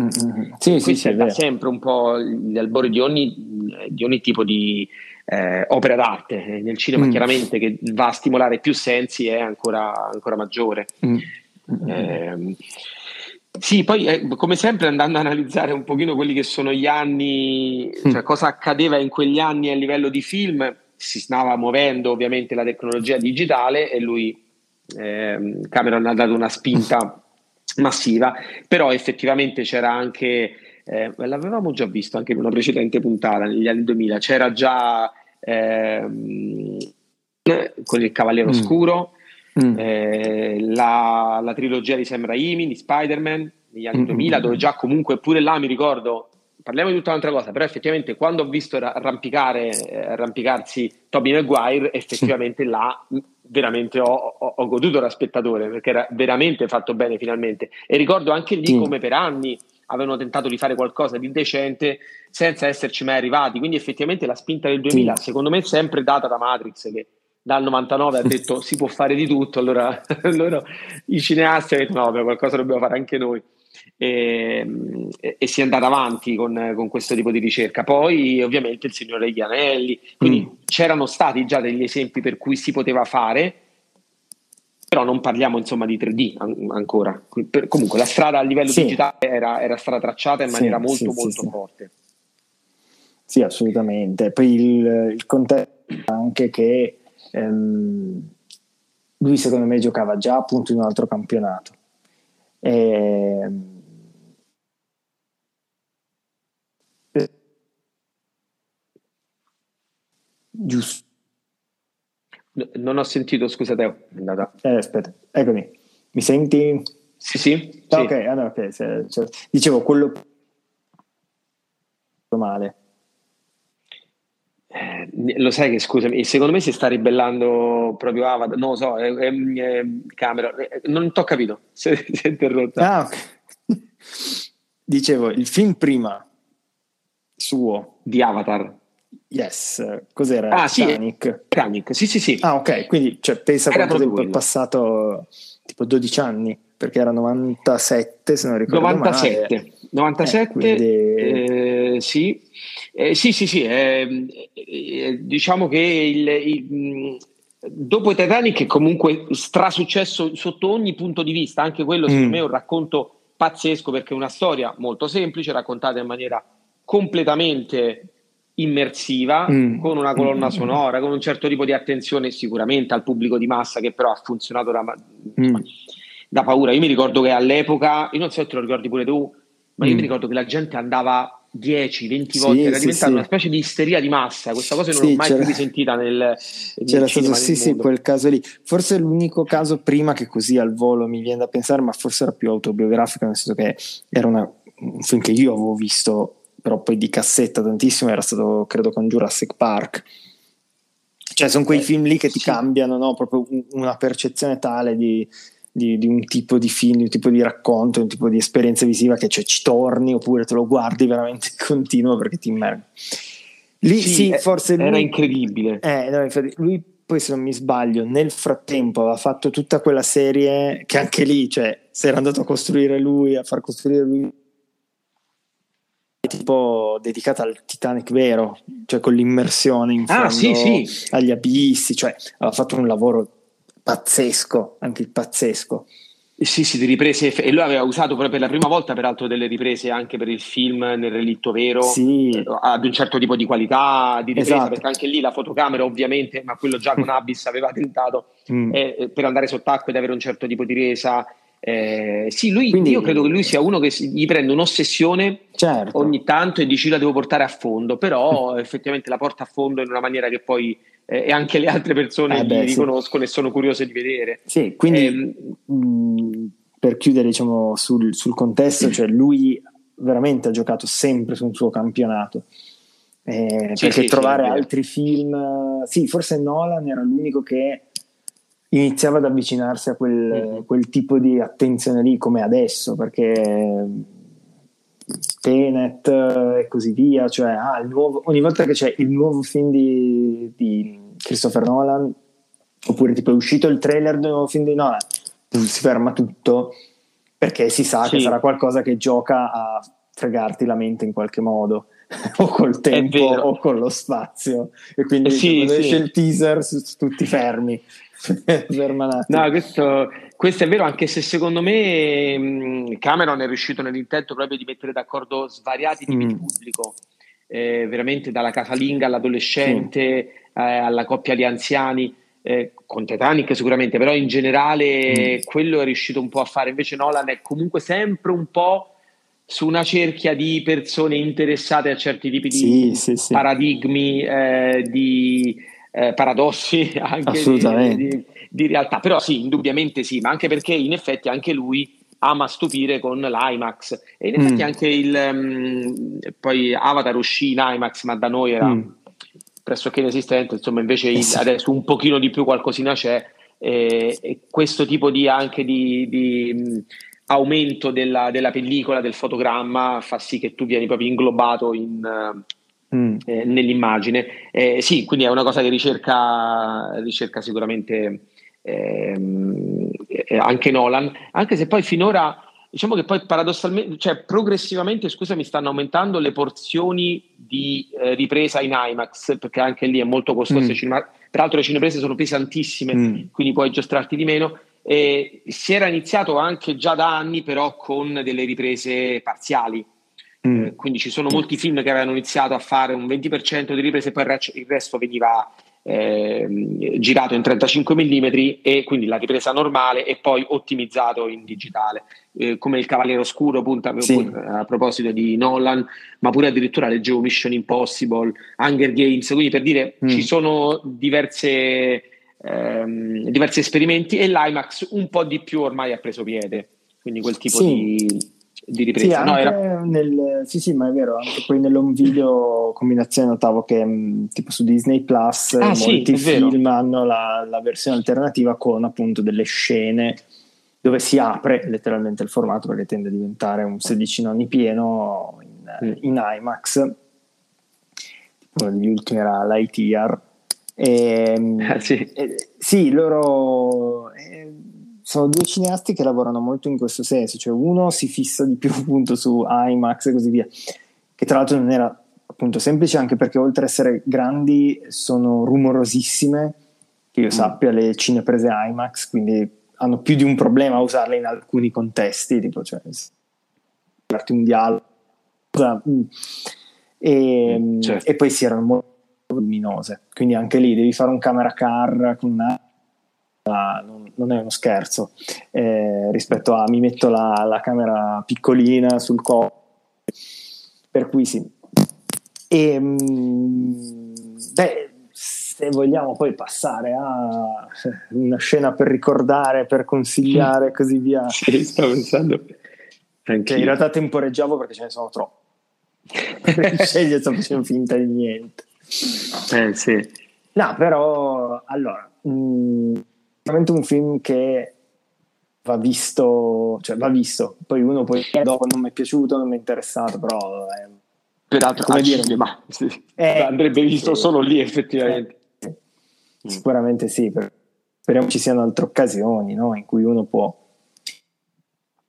Mm-hmm. Sì, sì, sì, è sempre un po' gli albori di ogni, di ogni tipo di eh, opera d'arte. Nel cinema, mm. chiaramente, che va a stimolare più sensi è ancora, ancora maggiore. Mm. Eh, sì, poi eh, come sempre andando a analizzare un pochino quelli che sono gli anni, mm. cioè cosa accadeva in quegli anni a livello di film, si stava muovendo ovviamente la tecnologia digitale e lui, eh, Cameron ha dato una spinta massiva, però effettivamente c'era anche, eh, l'avevamo già visto anche in una precedente puntata negli anni 2000, c'era già ehm, con il Cavaliere mm. Oscuro, Mm. Eh, la, la, trilogia di Sam Raimi, di Spider-Man negli anni mm. 2000, dove già comunque pure là mi ricordo, parliamo di tutta un'altra cosa, però effettivamente quando ho visto arrampicare, eh, arrampicarsi Tobey Maguire, effettivamente sì. là veramente ho, ho, ho, goduto da spettatore perché era veramente fatto bene finalmente e ricordo anche lì sì. come per anni avevano tentato di fare qualcosa di decente senza esserci mai arrivati quindi effettivamente la spinta del 2000 sì. secondo me è sempre data da Matrix che dal 99 ha detto si può fare di tutto, allora, allora i cineasti hanno detto no, beh, qualcosa dobbiamo fare anche noi. E, e, e, si è andata avanti con, con, questo tipo di ricerca. Poi ovviamente il Signore degli Anelli, quindi mm. c'erano stati già degli esempi per cui si poteva fare, però non parliamo insomma di 3D an- ancora. Per, comunque la strada a livello sì. digitale era, era, stata tracciata in maniera sì, molto sì, molto forte. Sì, assolutamente. Poi il, il contesto anche che ehm, lui secondo me giocava già appunto in un altro campionato. E, ehm, giusto non ho sentito, scusa Teo. Eh, aspetta, eccomi. Mi senti? Sì, sì. Ah, ok, ah, no, okay. Cioè, dicevo quello male. Eh, lo sai che scusami, secondo me si sta ribellando proprio Avatar, non lo so, è, è, è camera, non ti ho capito, si è, si è interrotta. Ah. Dicevo, il film prima suo di Avatar Yes, cos'era? Ah, Titanic. Sì, Titanic, sì, sì, sì. Ah, ok, quindi cioè, pensa era quanto tempo è passato, tipo 12 anni, perché era 97 se non ricordo 97, male. 97, eh, quindi... eh, sì. Eh, sì, sì, sì, eh, eh, diciamo che il, il, dopo Titanic è comunque strasuccesso sotto ogni punto di vista, anche quello secondo mm. me è un racconto pazzesco perché è una storia molto semplice, raccontata in maniera completamente immersiva, mm. con una colonna mm. sonora, con un certo tipo di attenzione sicuramente al pubblico di massa che però ha funzionato da, mm. Da paura. Io mi ricordo che all'epoca, io non so se te lo ricordi pure tu, ma io mi mm. ricordo che la gente andava 10, 20 volte, sì, era diventata sì, una specie di isteria di massa. Questa cosa non sì, l'ho mai più risentita nel, nel c'era stato, sì, sì, quel caso lì. Forse l'unico caso prima che così al volo mi viene da pensare, ma forse era più autobiografico, nel senso che era una, un film che io avevo visto però poi di cassetta tantissimo era stato credo con Jurassic Park cioè sono quei eh, film lì che ti cambiano no? proprio una percezione tale di, di, di, un tipo di film, di un tipo di racconto, un tipo di esperienza visiva che cioè, ci torni oppure te lo guardi veramente continuo perché ti immergi. Lì sì, sì forse lui, era incredibile. Eh, no, infatti, lui poi se non mi sbaglio nel frattempo aveva fatto tutta quella serie che anche lì, cioè, si era andato a costruire lui, a far costruire lui tipo dedicata al Titanic vero, cioè con l'immersione in ah, sì, sì. agli abissi, cioè aveva fatto un lavoro pazzesco, anche il pazzesco. Sì, sì, di riprese, e lui aveva usato per la prima volta peraltro delle riprese anche per il film nel relitto vero, sì. Eh, ad un certo tipo di qualità di ripresa, esatto. perché anche lì la fotocamera ovviamente, ma quello già con Abyss aveva tentato, mm. eh, per andare sott'acqua ed avere un certo tipo di resa, eh, sì, lui, Quindi, io credo che lui sia uno che gli prende un'ossessione certo. ogni tanto e dice la devo portare a fondo, però effettivamente la porta a fondo in una maniera che poi eh, e anche le altre persone eh beh, riconoscono sì. e sono curiose di vedere. Sì, quindi eh, mh, per chiudere diciamo, sul, sul, contesto, cioè lui veramente ha giocato sempre sul suo campionato. Eh, sì, perché trovare altri film, sì, forse Nolan era l'unico che iniziava ad avvicinarsi a quel, mm-hmm. quel, tipo di attenzione lì come adesso, perché Tenet e così via, cioè ah, nuovo, ogni volta che c'è il nuovo film di, di, Christopher Nolan, oppure tipo è uscito il trailer del nuovo film di Nolan, si ferma tutto perché si sa sì. che sarà qualcosa che gioca a fregarti la mente in qualche modo o col tempo o con lo spazio e quindi eh sì, quando sì. esce il teaser tutti fermi no, questo, questo, è vero, anche se secondo me mm, Cameron è riuscito nell'intento proprio di mettere d'accordo svariati tipi mm. di pubblico, eh, veramente dalla casalinga all'adolescente, mm. eh, alla coppia di anziani. Eh, con Titanic sicuramente, però in generale mm. quello è riuscito un po' a fare. Invece Nolan è comunque sempre un po' su una cerchia di persone interessate a certi tipi di sì, sì, paradigmi, eh, di eh, paradossi anche di, di, di, realtà, però sì, indubbiamente sì, ma anche perché in effetti anche lui ama stupire con l'IMAX e in effetti mm. anche il um, poi Avatar uscì in IMAX ma da noi era mm. pressoché inesistente, insomma invece eh sì. adesso un pochino di più qualcosina c'è e, e questo tipo di anche di, di aumento della, della, pellicola, del fotogramma fa sì che tu vieni proprio inglobato in, mm. eh, nell'immagine. Eh, sì, quindi è una cosa che ricerca, ricerca sicuramente ehm, eh, anche Nolan, anche se poi finora diciamo che poi paradossalmente, cioè progressivamente, scusami, stanno aumentando le porzioni di eh, ripresa in IMAX, perché anche lì è molto costoso mm. il cinema. Peraltro le cineprese sono pesantissime, mm. quindi puoi giostrarti di meno. eh, si era iniziato anche già da anni, però con delle riprese parziali. Mm. Eh, quindi ci sono molti film che avevano iniziato a fare un 20% di riprese e poi il resto veniva eh, girato in 35 mm e quindi la ripresa normale e poi ottimizzato in digitale, eh, come il Cavaliere Oscuro, punta, sì. a proposito di Nolan, ma pure addirittura leggevo Mission Impossible, Hunger Games, quindi per dire mm. ci sono diverse ehm, diversi esperimenti e l'IMAX un po' di più ormai ha preso piede, quindi quel tipo sì. di, di ripresa. Sì, no, era... nel, sì, sì, ma è vero, anche poi nell'home video combinazione notavo che mh, mm, tipo su Disney Plus ah, molti sì, film hanno la, la, versione alternativa con appunto delle scene dove si apre letteralmente il formato perché tende a diventare un 16 nonni pieno in, mm. in IMAX. Uno degli ultimi era l'ITR e, ehm, ah, sì. Eh, sì, loro eh, sono due cineasti che lavorano molto in questo senso, cioè uno si fissa di più appunto su IMAX e così via, che tra l'altro non era appunto semplice anche perché oltre ad essere grandi sono rumorosissime, che io mm. sappia le cineprese IMAX, quindi hanno più di un problema a usarle in alcuni contesti, tipo cioè darti un dialogo mm. e, mm, certo. e poi si erano molto luminose. Quindi anche lì devi fare un camera car con una non, non, è uno scherzo eh, rispetto a mi metto la, la camera piccolina sul corpo per cui sì. E beh se vogliamo poi passare a una scena per ricordare per consigliare e così via. Sì, stavo pensando. Cioè, in realtà temporeggiavo perché ce ne sono troppo sceglie sto facendo finta di niente. Eh, sì. No, però allora, mh, mm, veramente un film che va visto, cioè va visto, poi uno poi dopo non mi è piaciuto, non mi è interessato, però è, peraltro come dire, cinema, sì. eh, andrebbe visto sì. solo lì effettivamente. Eh, sicuramente sì, speriamo ci siano altre occasioni no? in cui uno può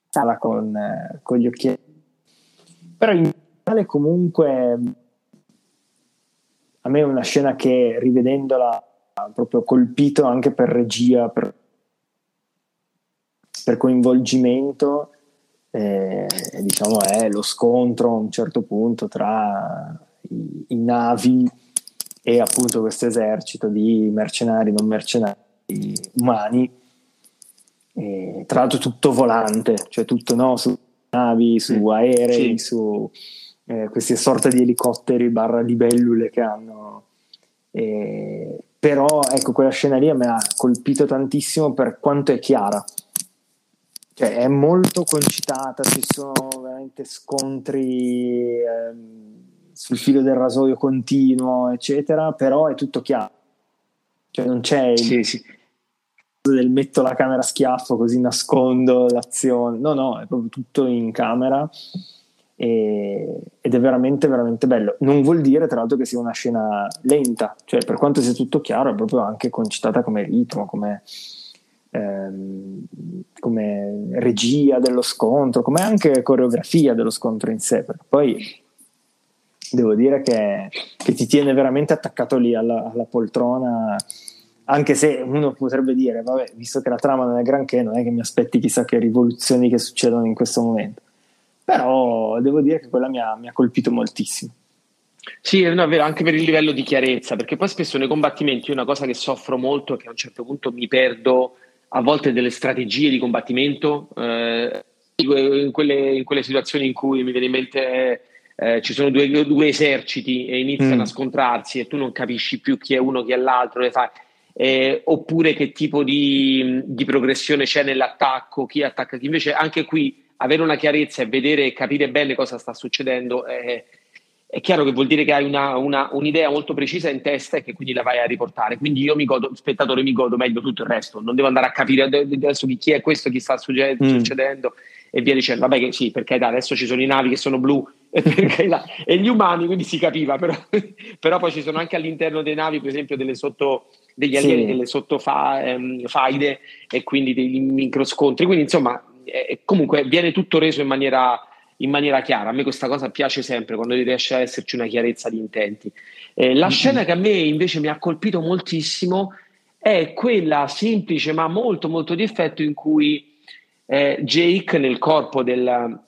stare con, eh, con gli occhi. Però in generale comunque a me è una scena che rivedendola proprio colpito anche per regia, per, per coinvolgimento, eh, diciamo è lo scontro a un certo punto tra i, i navi e appunto questo esercito di mercenari, non mercenari umani, e, tra l'altro tutto volante, cioè tutto no, su navi, su aerei, sì. su eh, queste sorte di elicotteri barra libellule che hanno. Eh, però ecco, quella scena lì mi ha colpito tantissimo per quanto è chiara. Cioè, è molto concitata, ci sono veramente scontri eh, sul filo del rasoio continuo, eccetera, però è tutto chiaro. Cioè, non c'è il sì, sì. del metto la camera a schiaffo così nascondo l'azione. No, no, è proprio tutto in camera e, ed è veramente veramente bello. Non vuol dire tra l'altro che sia una scena lenta. Cioè per quanto sia tutto chiaro è proprio anche concitata come ritmo come, ehm, come regia dello scontro come anche coreografia dello scontro in sé. Perché poi devo dire che, che ti tiene veramente attaccato lì alla, alla poltrona anche se uno potrebbe dire, vabbè, visto che la trama non è granché, non è che mi aspetti chissà che rivoluzioni che succedono in questo momento però devo dire che quella mi ha, mi ha colpito moltissimo. Sì, no, è vero, anche per il livello di chiarezza, perché poi spesso nei combattimenti una cosa che soffro molto è che a un certo punto mi perdo a volte delle strategie di combattimento, eh, in, quelle, in, quelle, situazioni in cui mi viene in mente eh, ci sono due, due, eserciti e iniziano mm. a scontrarsi e tu non capisci più chi è uno, chi è l'altro. Eh, oppure che tipo di, di progressione c'è nell'attacco, chi attacca chi. Invece anche qui avere una chiarezza e vedere e capire bene cosa sta succedendo è, è chiaro che vuol dire che hai una, una, un'idea molto precisa in testa e che quindi la vai a riportare. Quindi io mi godo, spettatore, mi godo meglio tutto il resto. Non devo andare a capire adesso chi è questo, chi sta succedendo, mm. succedendo e via dicendo. Vabbè, che sì, perché da adesso ci sono i navi che sono blu e, e gli umani, quindi si capiva. Però, però, poi ci sono anche all'interno dei navi, per esempio, delle sotto, degli alieni, sì. delle sottofaide ehm, e quindi dei microscontri. Quindi, insomma, eh, comunque viene tutto reso in maniera, in maniera, chiara. A me questa cosa piace sempre quando riesce a esserci una chiarezza di intenti. Eh, la mm-hmm. scena che a me invece mi ha colpito moltissimo è quella semplice ma molto molto di effetto in cui eh, Jake nel corpo del,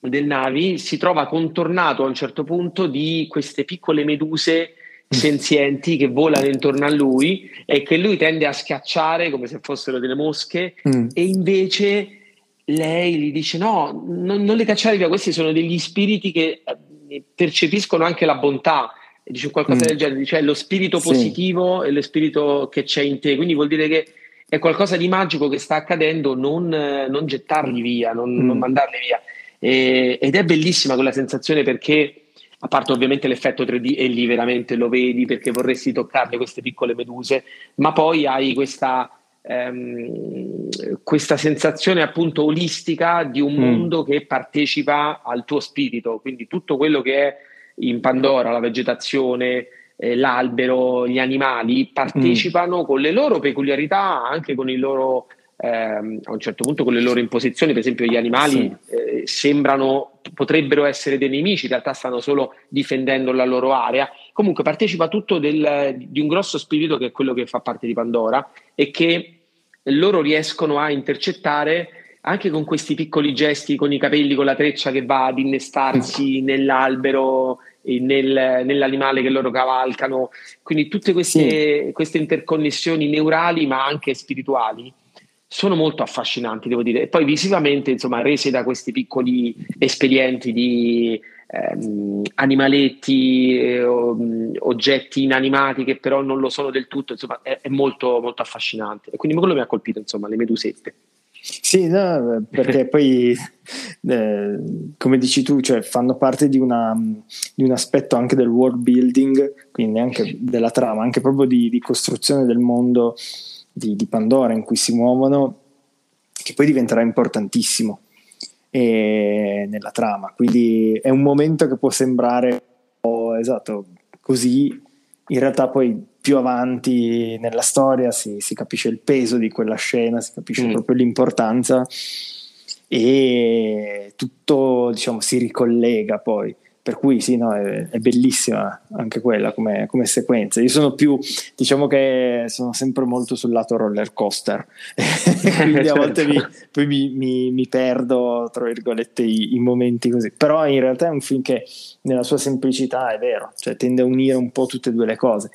del Navi si trova contornato a un certo punto di queste piccole meduse senzienti che volano intorno a lui e che lui tende a schiacciare come se fossero delle mosche mm. e invece lei gli dice no, non, non, le cacciare via, questi sono degli spiriti che eh, percepiscono anche la bontà e dice qualcosa mm. del genere, cioè lo spirito positivo sì. e lo spirito che c'è in te, quindi vuol dire che è qualcosa di magico che sta accadendo, non, non gettarli via, non, mm. non mandarli via. E, ed è bellissima quella sensazione perché a parte ovviamente l'effetto 3D e lì veramente lo vedi perché vorresti toccarle queste piccole meduse, ma poi hai questa, ehm, questa sensazione appunto olistica di un mm. mondo che partecipa al tuo spirito, quindi tutto quello che è in Pandora, la vegetazione, eh, l'albero, gli animali partecipano mm. con le loro peculiarità, anche con i loro ehm, a un certo punto con le loro imposizioni, per esempio gli animali sì. eh, sembrano, potrebbero essere dei nemici, in realtà stanno solo difendendo la loro area. Comunque partecipa tutto del, di un grosso spirito che è quello che fa parte di Pandora e che loro riescono a intercettare anche con questi piccoli gesti, con i capelli, con la treccia che va ad innestarsi nell'albero, nel, nell'animale che loro cavalcano. Quindi tutte queste, sì. queste interconnessioni neurali ma anche spirituali sono molto affascinanti, devo dire. E poi visivamente, insomma, rese da questi piccoli espedienti di ehm, animaletti, eh, oggetti inanimati che però non lo sono del tutto, insomma, è, è molto, molto affascinante. E quindi quello mi ha colpito, insomma, le medusette. Sì, no, perché poi, eh, come dici tu, cioè, fanno parte di, una, di, un aspetto anche del world building, quindi anche della trama, anche proprio di, di costruzione del mondo di, di Pandora in cui si muovono, che poi diventerà importantissimo eh, nella trama. Quindi è un momento che può sembrare oh, esatto così, in realtà poi più avanti nella storia si, si capisce il peso di quella scena, si capisce mm. proprio l'importanza e tutto diciamo si ricollega poi per cui sì, no, è, è, bellissima anche quella come, come, sequenza. Io sono più, diciamo che sono sempre molto sul lato roller coaster, quindi a volte mi, poi mi, mi, mi, perdo, tra virgolette, i, i, momenti così. Però in realtà è un film che nella sua semplicità è vero, cioè tende a unire un po' tutte e due le cose.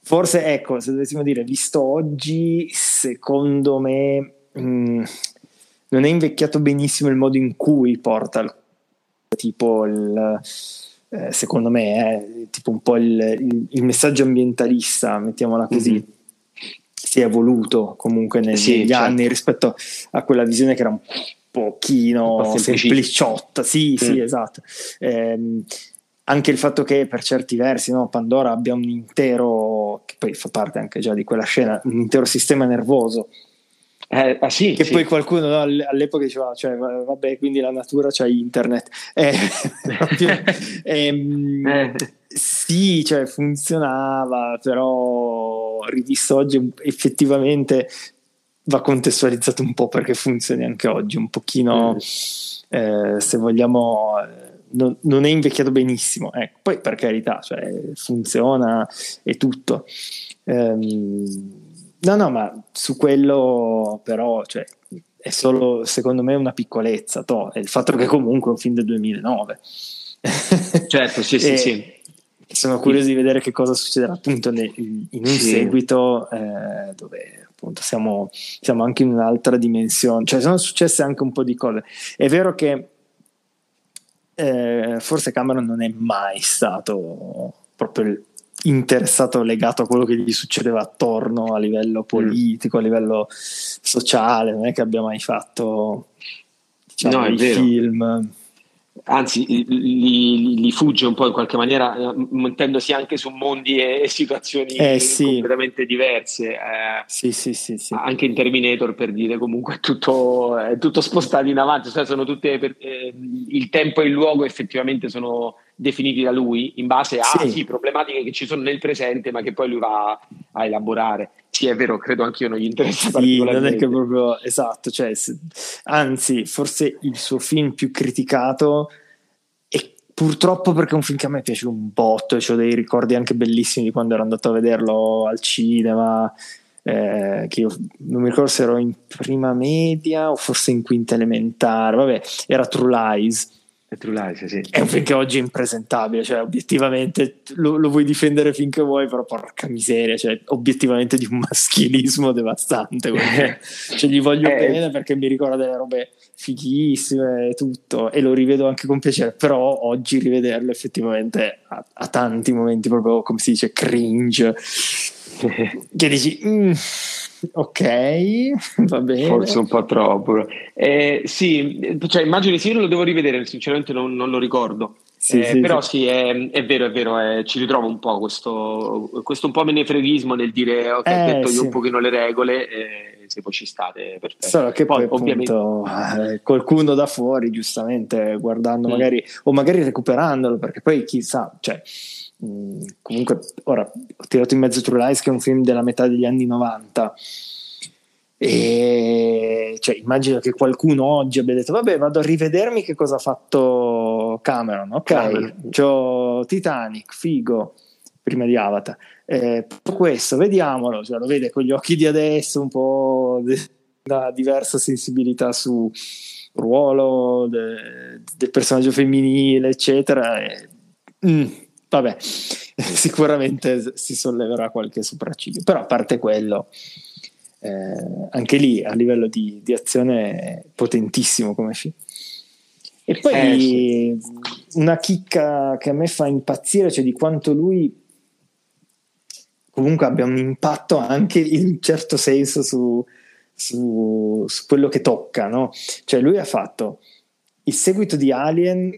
Forse, ecco, se dovessimo dire, visto oggi, secondo me... Mh, mm, non è invecchiato benissimo il modo in cui porta tipo il, eh, secondo me è tipo un po' il, il, messaggio ambientalista, mettiamola così, mm-hmm. si è evoluto comunque neg- sì, negli certo. anni rispetto a quella visione che era un pochino un sempliciotta, sì, mm. sì, esatto. Eh, anche il fatto che per certi versi no, Pandora abbia un intero, che poi fa parte anche già di quella scena, un intero sistema nervoso eh, ah, sì, che sì. poi qualcuno no, all'epoca diceva, cioè, vabbè, quindi la natura c'ha internet. Eh, ehm, eh. Sì, cioè, funzionava, però rivisto oggi effettivamente va contestualizzato un po' perché funzioni anche oggi, un pochino, mm. eh, se vogliamo... Non, non, è invecchiato benissimo, ecco. poi per carità, cioè, funziona e tutto. Ehm, No, no, ma su quello però, cioè, è solo secondo me una piccolezza, to, è il fatto che comunque è un film del 2009. Certo, sì, sì, sì. Sono curioso di vedere che cosa succederà appunto nel, in un sì. seguito eh, dove appunto siamo, siamo, anche in un'altra dimensione, cioè sono successe anche un po' di cose. È vero che eh, forse Cameron non è mai stato proprio il, interessato legato a quello che gli succedeva attorno a livello politico, a livello sociale, non è che abbia mai fatto diciamo, no, film anzi li, li, fugge un po' in qualche maniera, eh, mettendosi anche su mondi e, situazioni eh, sì. completamente diverse. Eh, sì, sì, sì, sì, Anche in Terminator, per dire, comunque è tutto, è tutto spostato in avanti, cioè sono tutte eh, il tempo e il luogo effettivamente sono definiti da lui in base a sì. Sì, problematiche che ci sono nel presente, ma che poi lui va a elaborare. Sì, è vero, credo anche io non gli interessa sì, non è che proprio esatto, cioè, se, anzi, forse il suo film più criticato e purtroppo perché è un film che a me piace un botto, e ho dei ricordi anche bellissimi di quando ero andato a vederlo al cinema. eh, che io non mi ricordo se ero in prima media o forse in quinta elementare, vabbè, era True Lies. True Lies sì. È un film che oggi è impresentabile, cioè obiettivamente lo, lo, vuoi difendere finché vuoi, però porca miseria, cioè obiettivamente di un maschilismo devastante. cioè, gli voglio eh, bene perché mi ricorda delle robe fighissime e tutto, e lo rivedo anche con piacere, però oggi rivederlo effettivamente ha, ha tanti momenti proprio, come si dice, cringe che dici mm, ok va bene. Forse un po' troppo. Eh, sì cioè immagino sì io lo devo rivedere sinceramente non, non lo ricordo. Sì, eh, sì, però sì, sì è, è, vero è vero è, ci ritrovo un po' questo, questo un po' menefreghismo nel dire ok eh, ho detto io un pochino le regole se poi ci state perfetto. Solo che poi, poi appunto, eh, qualcuno da fuori giustamente guardando mm. magari o magari recuperandolo perché poi chissà cioè Mm, comunque ora ho tirato in mezzo True Lies che è un film della metà degli anni 90 e cioè, immagino che qualcuno oggi abbia detto vabbè vado a rivedermi che cosa ha fatto Cameron. Ok Cameron. c'ho Titanic figo prima di Avatar. Eh, questo vediamolo. Cioè, lo vede con gli occhi di adesso un po' da diversa sensibilità su ruolo de, del personaggio femminile eccetera e, mm, vabbè, sicuramente si solleverà qualche sopracciglio, però a parte quello, eh, anche lì a livello di, di, azione è potentissimo come film. E poi eh, sì. una chicca che a me fa impazzire, cioè di quanto lui comunque abbia un impatto anche in un certo senso su, su, su quello che tocca, no? Cioè lui ha fatto il seguito di Alien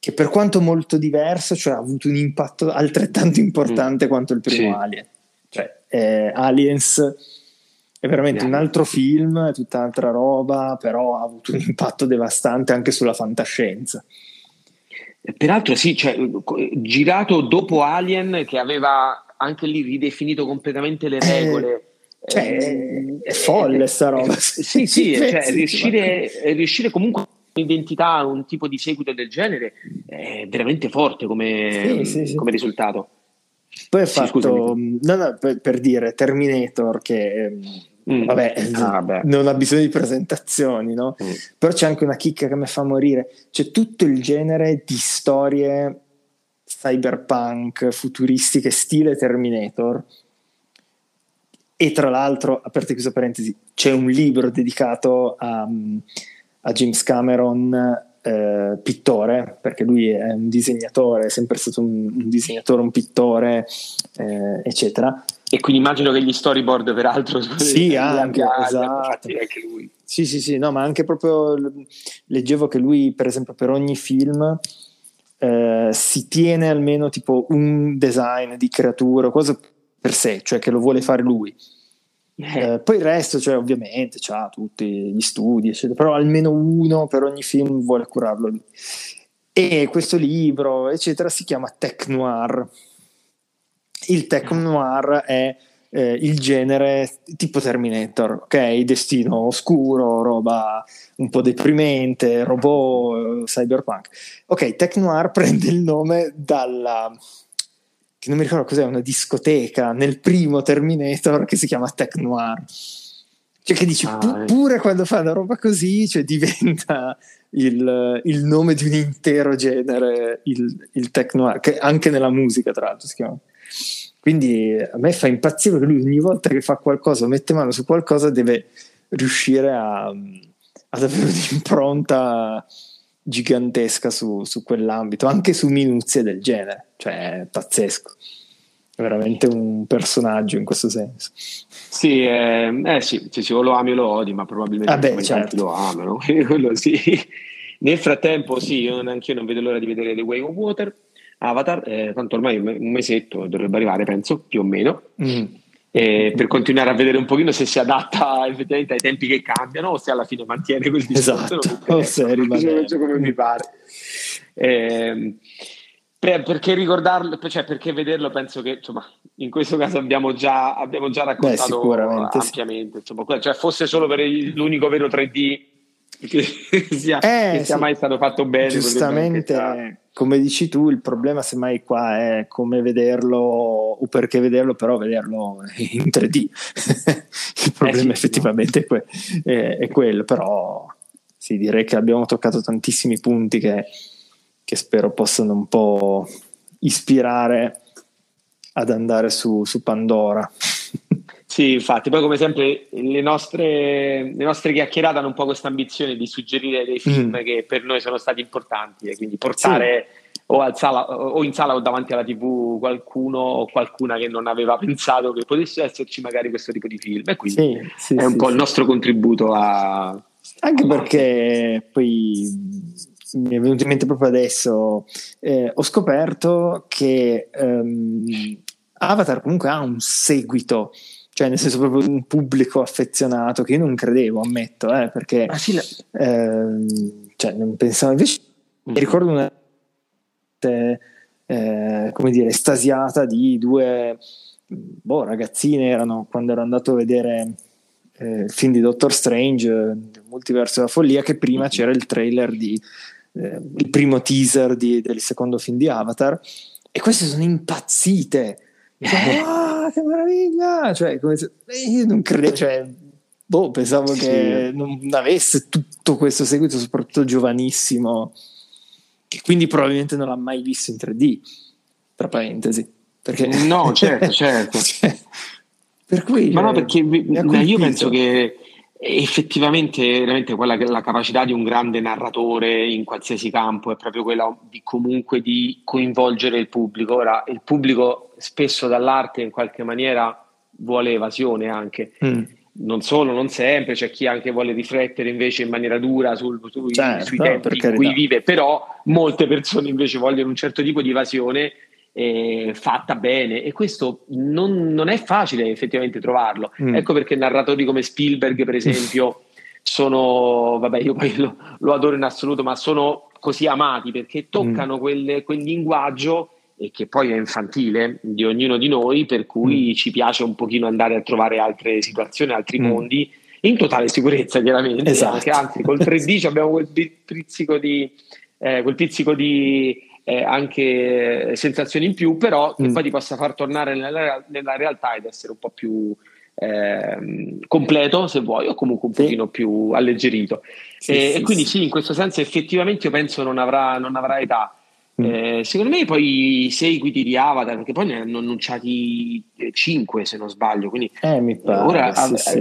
che per quanto molto diverso, cioè ha avuto un impatto altrettanto importante mm. quanto il primo sì. Alien. Cioè, eh, Aliens è veramente un altro film, è tutta un'altra roba, però ha avuto un impatto devastante anche sulla fantascienza. Peraltro sì, cioè, girato dopo Alien che aveva anche lì ridefinito completamente le eh, regole. Eh, cioè, eh, è folle sta roba. Sì, sì, cioè, riuscire, riuscire comunque un'identità, un tipo di seguito del genere è veramente forte come, sì, sì, come risultato. Poi ha fatto, no, no, per, per, dire Terminator che mm. vabbè, ah, non ha bisogno di presentazioni, no? Mm. Però c'è anche una chicca che mi fa morire. C'è tutto il genere di storie cyberpunk, futuristiche, stile Terminator. E tra l'altro, aperta e chiusa parentesi, c'è un libro dedicato a, a James Cameron eh, pittore, perché lui è un disegnatore, è sempre stato un, un disegnatore, un pittore, eh, eccetera. E quindi immagino che gli storyboard, peraltro, sì, anche, esatto. anche lui. Sì, sì, sì, no, ma anche proprio leggevo che lui, per esempio, per ogni film eh, si tiene almeno tipo un design di creatura, cosa per sé, cioè che lo vuole fare lui eh, poi il resto, cioè, ovviamente, ha tutti gli studi, eccetera, però almeno uno per ogni film vuole curarlo lui. E questo libro, eccetera, si chiama Tech Noir. Il Tech Noir è eh, il genere tipo Terminator, ok? Destino oscuro, roba un po' deprimente, robot, cyberpunk. Ok, Tech Noir prende il nome dalla che non mi ricordo cos'è, una discoteca nel primo Terminator che si chiama Tech Noir. Cioè che dici, ah, pu- pure quando fa una roba così, cioè diventa il, il, nome di un intero genere, il, il Tech Noir, che anche nella musica tra l'altro si chiama. Quindi a me fa impazzire che lui ogni volta che fa qualcosa, mette mano su qualcosa, deve riuscire a, ad avere un'impronta gigantesca su, su, quell'ambito, anche su minuzie del genere, cioè è pazzesco. È veramente un personaggio in questo senso. Sì, eh, eh sì, sì, o lo ami o lo odi, ma probabilmente ah certo. lo amano, quello sì. Nel frattempo, sì, io anch'io non vedo l'ora di vedere The Way of Water, Avatar, eh, tanto ormai un mesetto dovrebbe arrivare, penso, più o meno. Mm eh, per continuare a vedere un pochino se si adatta effettivamente ai tempi che cambiano o se alla fine mantiene quel discorso esatto. o se rimane come mi pare eh, per, perché ricordarlo cioè perché vederlo penso che insomma in questo caso abbiamo già, abbiamo già raccontato Beh, ampiamente sì. insomma, cioè fosse solo per l'unico vero 3D che sia, eh, che sia sì. mai stato fatto bene. Giustamente, come dici tu, il problema semmai qua è come vederlo o perché vederlo, però vederlo in 3D. il problema eh sì, effettivamente no. è, è, quello, però sì, direi che abbiamo toccato tantissimi punti che, che spero possano un po' ispirare ad andare su, su Pandora. Sì, infatti, poi come sempre le nostre, le nostre chiacchierate hanno un po' questa ambizione di suggerire dei film mm. che per noi sono stati importanti e quindi portare sì. o, sala, o, in sala o davanti alla tv qualcuno o qualcuna che non aveva pensato che potesse esserci magari questo tipo di film e quindi sì, sì, è un po' il nostro contributo a... Anche perché poi mi è venuto in mente proprio adesso, eh, ho scoperto che um, Avatar comunque ha un seguito cioè nel senso proprio un pubblico affezionato che io non credevo, ammetto, eh, perché ah, sì, eh, cioè, non pensavo invece mm. mi ricordo una eh, come dire estasiata di due boh, ragazzine erano quando ero andato a vedere eh, il film di Doctor Strange il multiverso della follia che prima mm-hmm. c'era il trailer di eh, il primo teaser di, del secondo film di Avatar e queste sono impazzite cioè, ah, che meraviglia! Cioè, come se, io non credevo, cioè, boh, pensavo sì. che non avesse tutto questo seguito, soprattutto giovanissimo, che quindi probabilmente non l'ha mai visto in 3D, tra parentesi. Perché... No, certo, certo. cioè, per cui, Ma no, perché io penso che effettivamente veramente quella che la capacità di un grande narratore in qualsiasi campo è proprio quella di comunque di coinvolgere il pubblico. Ora, il pubblico spesso dall'arte in qualche maniera vuole evasione anche. Mm. Non solo, non sempre, c'è chi anche vuole riflettere invece in maniera dura sul, sui, certo, sui tempi in cui vive, però molte persone invece vogliono un certo tipo di evasione eh, fatta bene e questo non, non, è facile effettivamente trovarlo. Mm. Ecco perché narratori come Spielberg, per esempio, sono, vabbè, io poi lo, lo, adoro in assoluto, ma sono così amati perché toccano mm. quel, quel, linguaggio e che poi è infantile di ognuno di noi, per cui mm. ci piace un pochino andare a trovare altre situazioni, altri mm. mondi, in totale sicurezza chiaramente, esatto. anzi col 3D abbiamo quel pizzico di, eh, quel pizzico di eh, anche sensazioni in più, però che mm. poi ti possa far tornare nella, nella, realtà ed essere un po' più eh, completo, se vuoi, o comunque un sì. pochino più alleggerito. Sì, e, sì, e, quindi sì. in questo senso effettivamente io penso non avrà, non avrà età. Mm. Eh, secondo me poi i seguiti di Avatar, perché poi ne hanno annunciati 5 se non sbaglio, quindi eh, pare, ora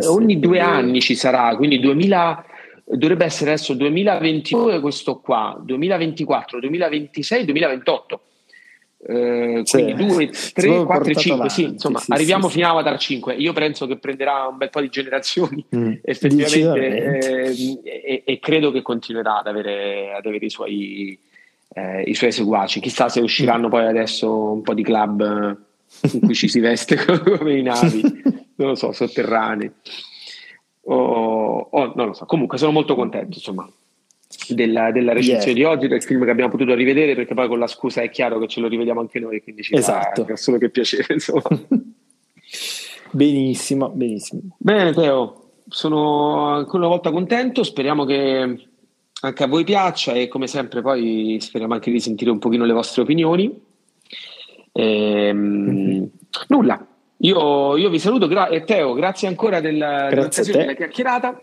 ogni due anni ci sarà, quindi 2000 dovrebbe essere adesso 2022 questo qua, 2024, 2026, 2028. Eh, quindi 2, 3, 4, 5, sì, insomma, sì, arriviamo sì, fino a Avatar 5. Io penso che prenderà un bel po' di generazioni, mm, effettivamente, eh, e, e, credo che continuerà ad avere, ad avere i, suoi, eh, i suoi seguaci. Chissà se usciranno poi adesso un po' di club in cui ci si veste come i navi, non lo so, sotterranei o, o, non lo so. Comunque sono molto contento, insomma, della, della recensione yeah. di oggi, del film che abbiamo potuto rivedere, perché poi con la scusa è chiaro che ce lo rivediamo anche noi, quindi ci esatto. fa solo che piacere, insomma. benissimo, benissimo. Bene, Teo, sono ancora una volta contento, speriamo che anche a voi piaccia e come sempre poi speriamo anche di sentire un pochino le vostre opinioni. Ehm, mm-hmm. Nulla, io, io, vi saluto, gra- e Teo, grazie ancora del, grazie della chiacchierata.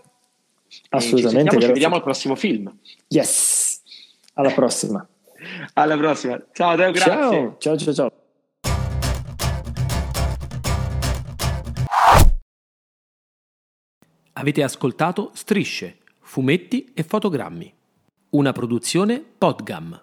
Assolutamente. Ci, ci vediamo al prossimo film. Yes, alla prossima. alla prossima. Ciao Teo, grazie. Ciao, ciao, ciao. ciao. Avete ascoltato Strisce, fumetti e fotogrammi. Una produzione Podgam.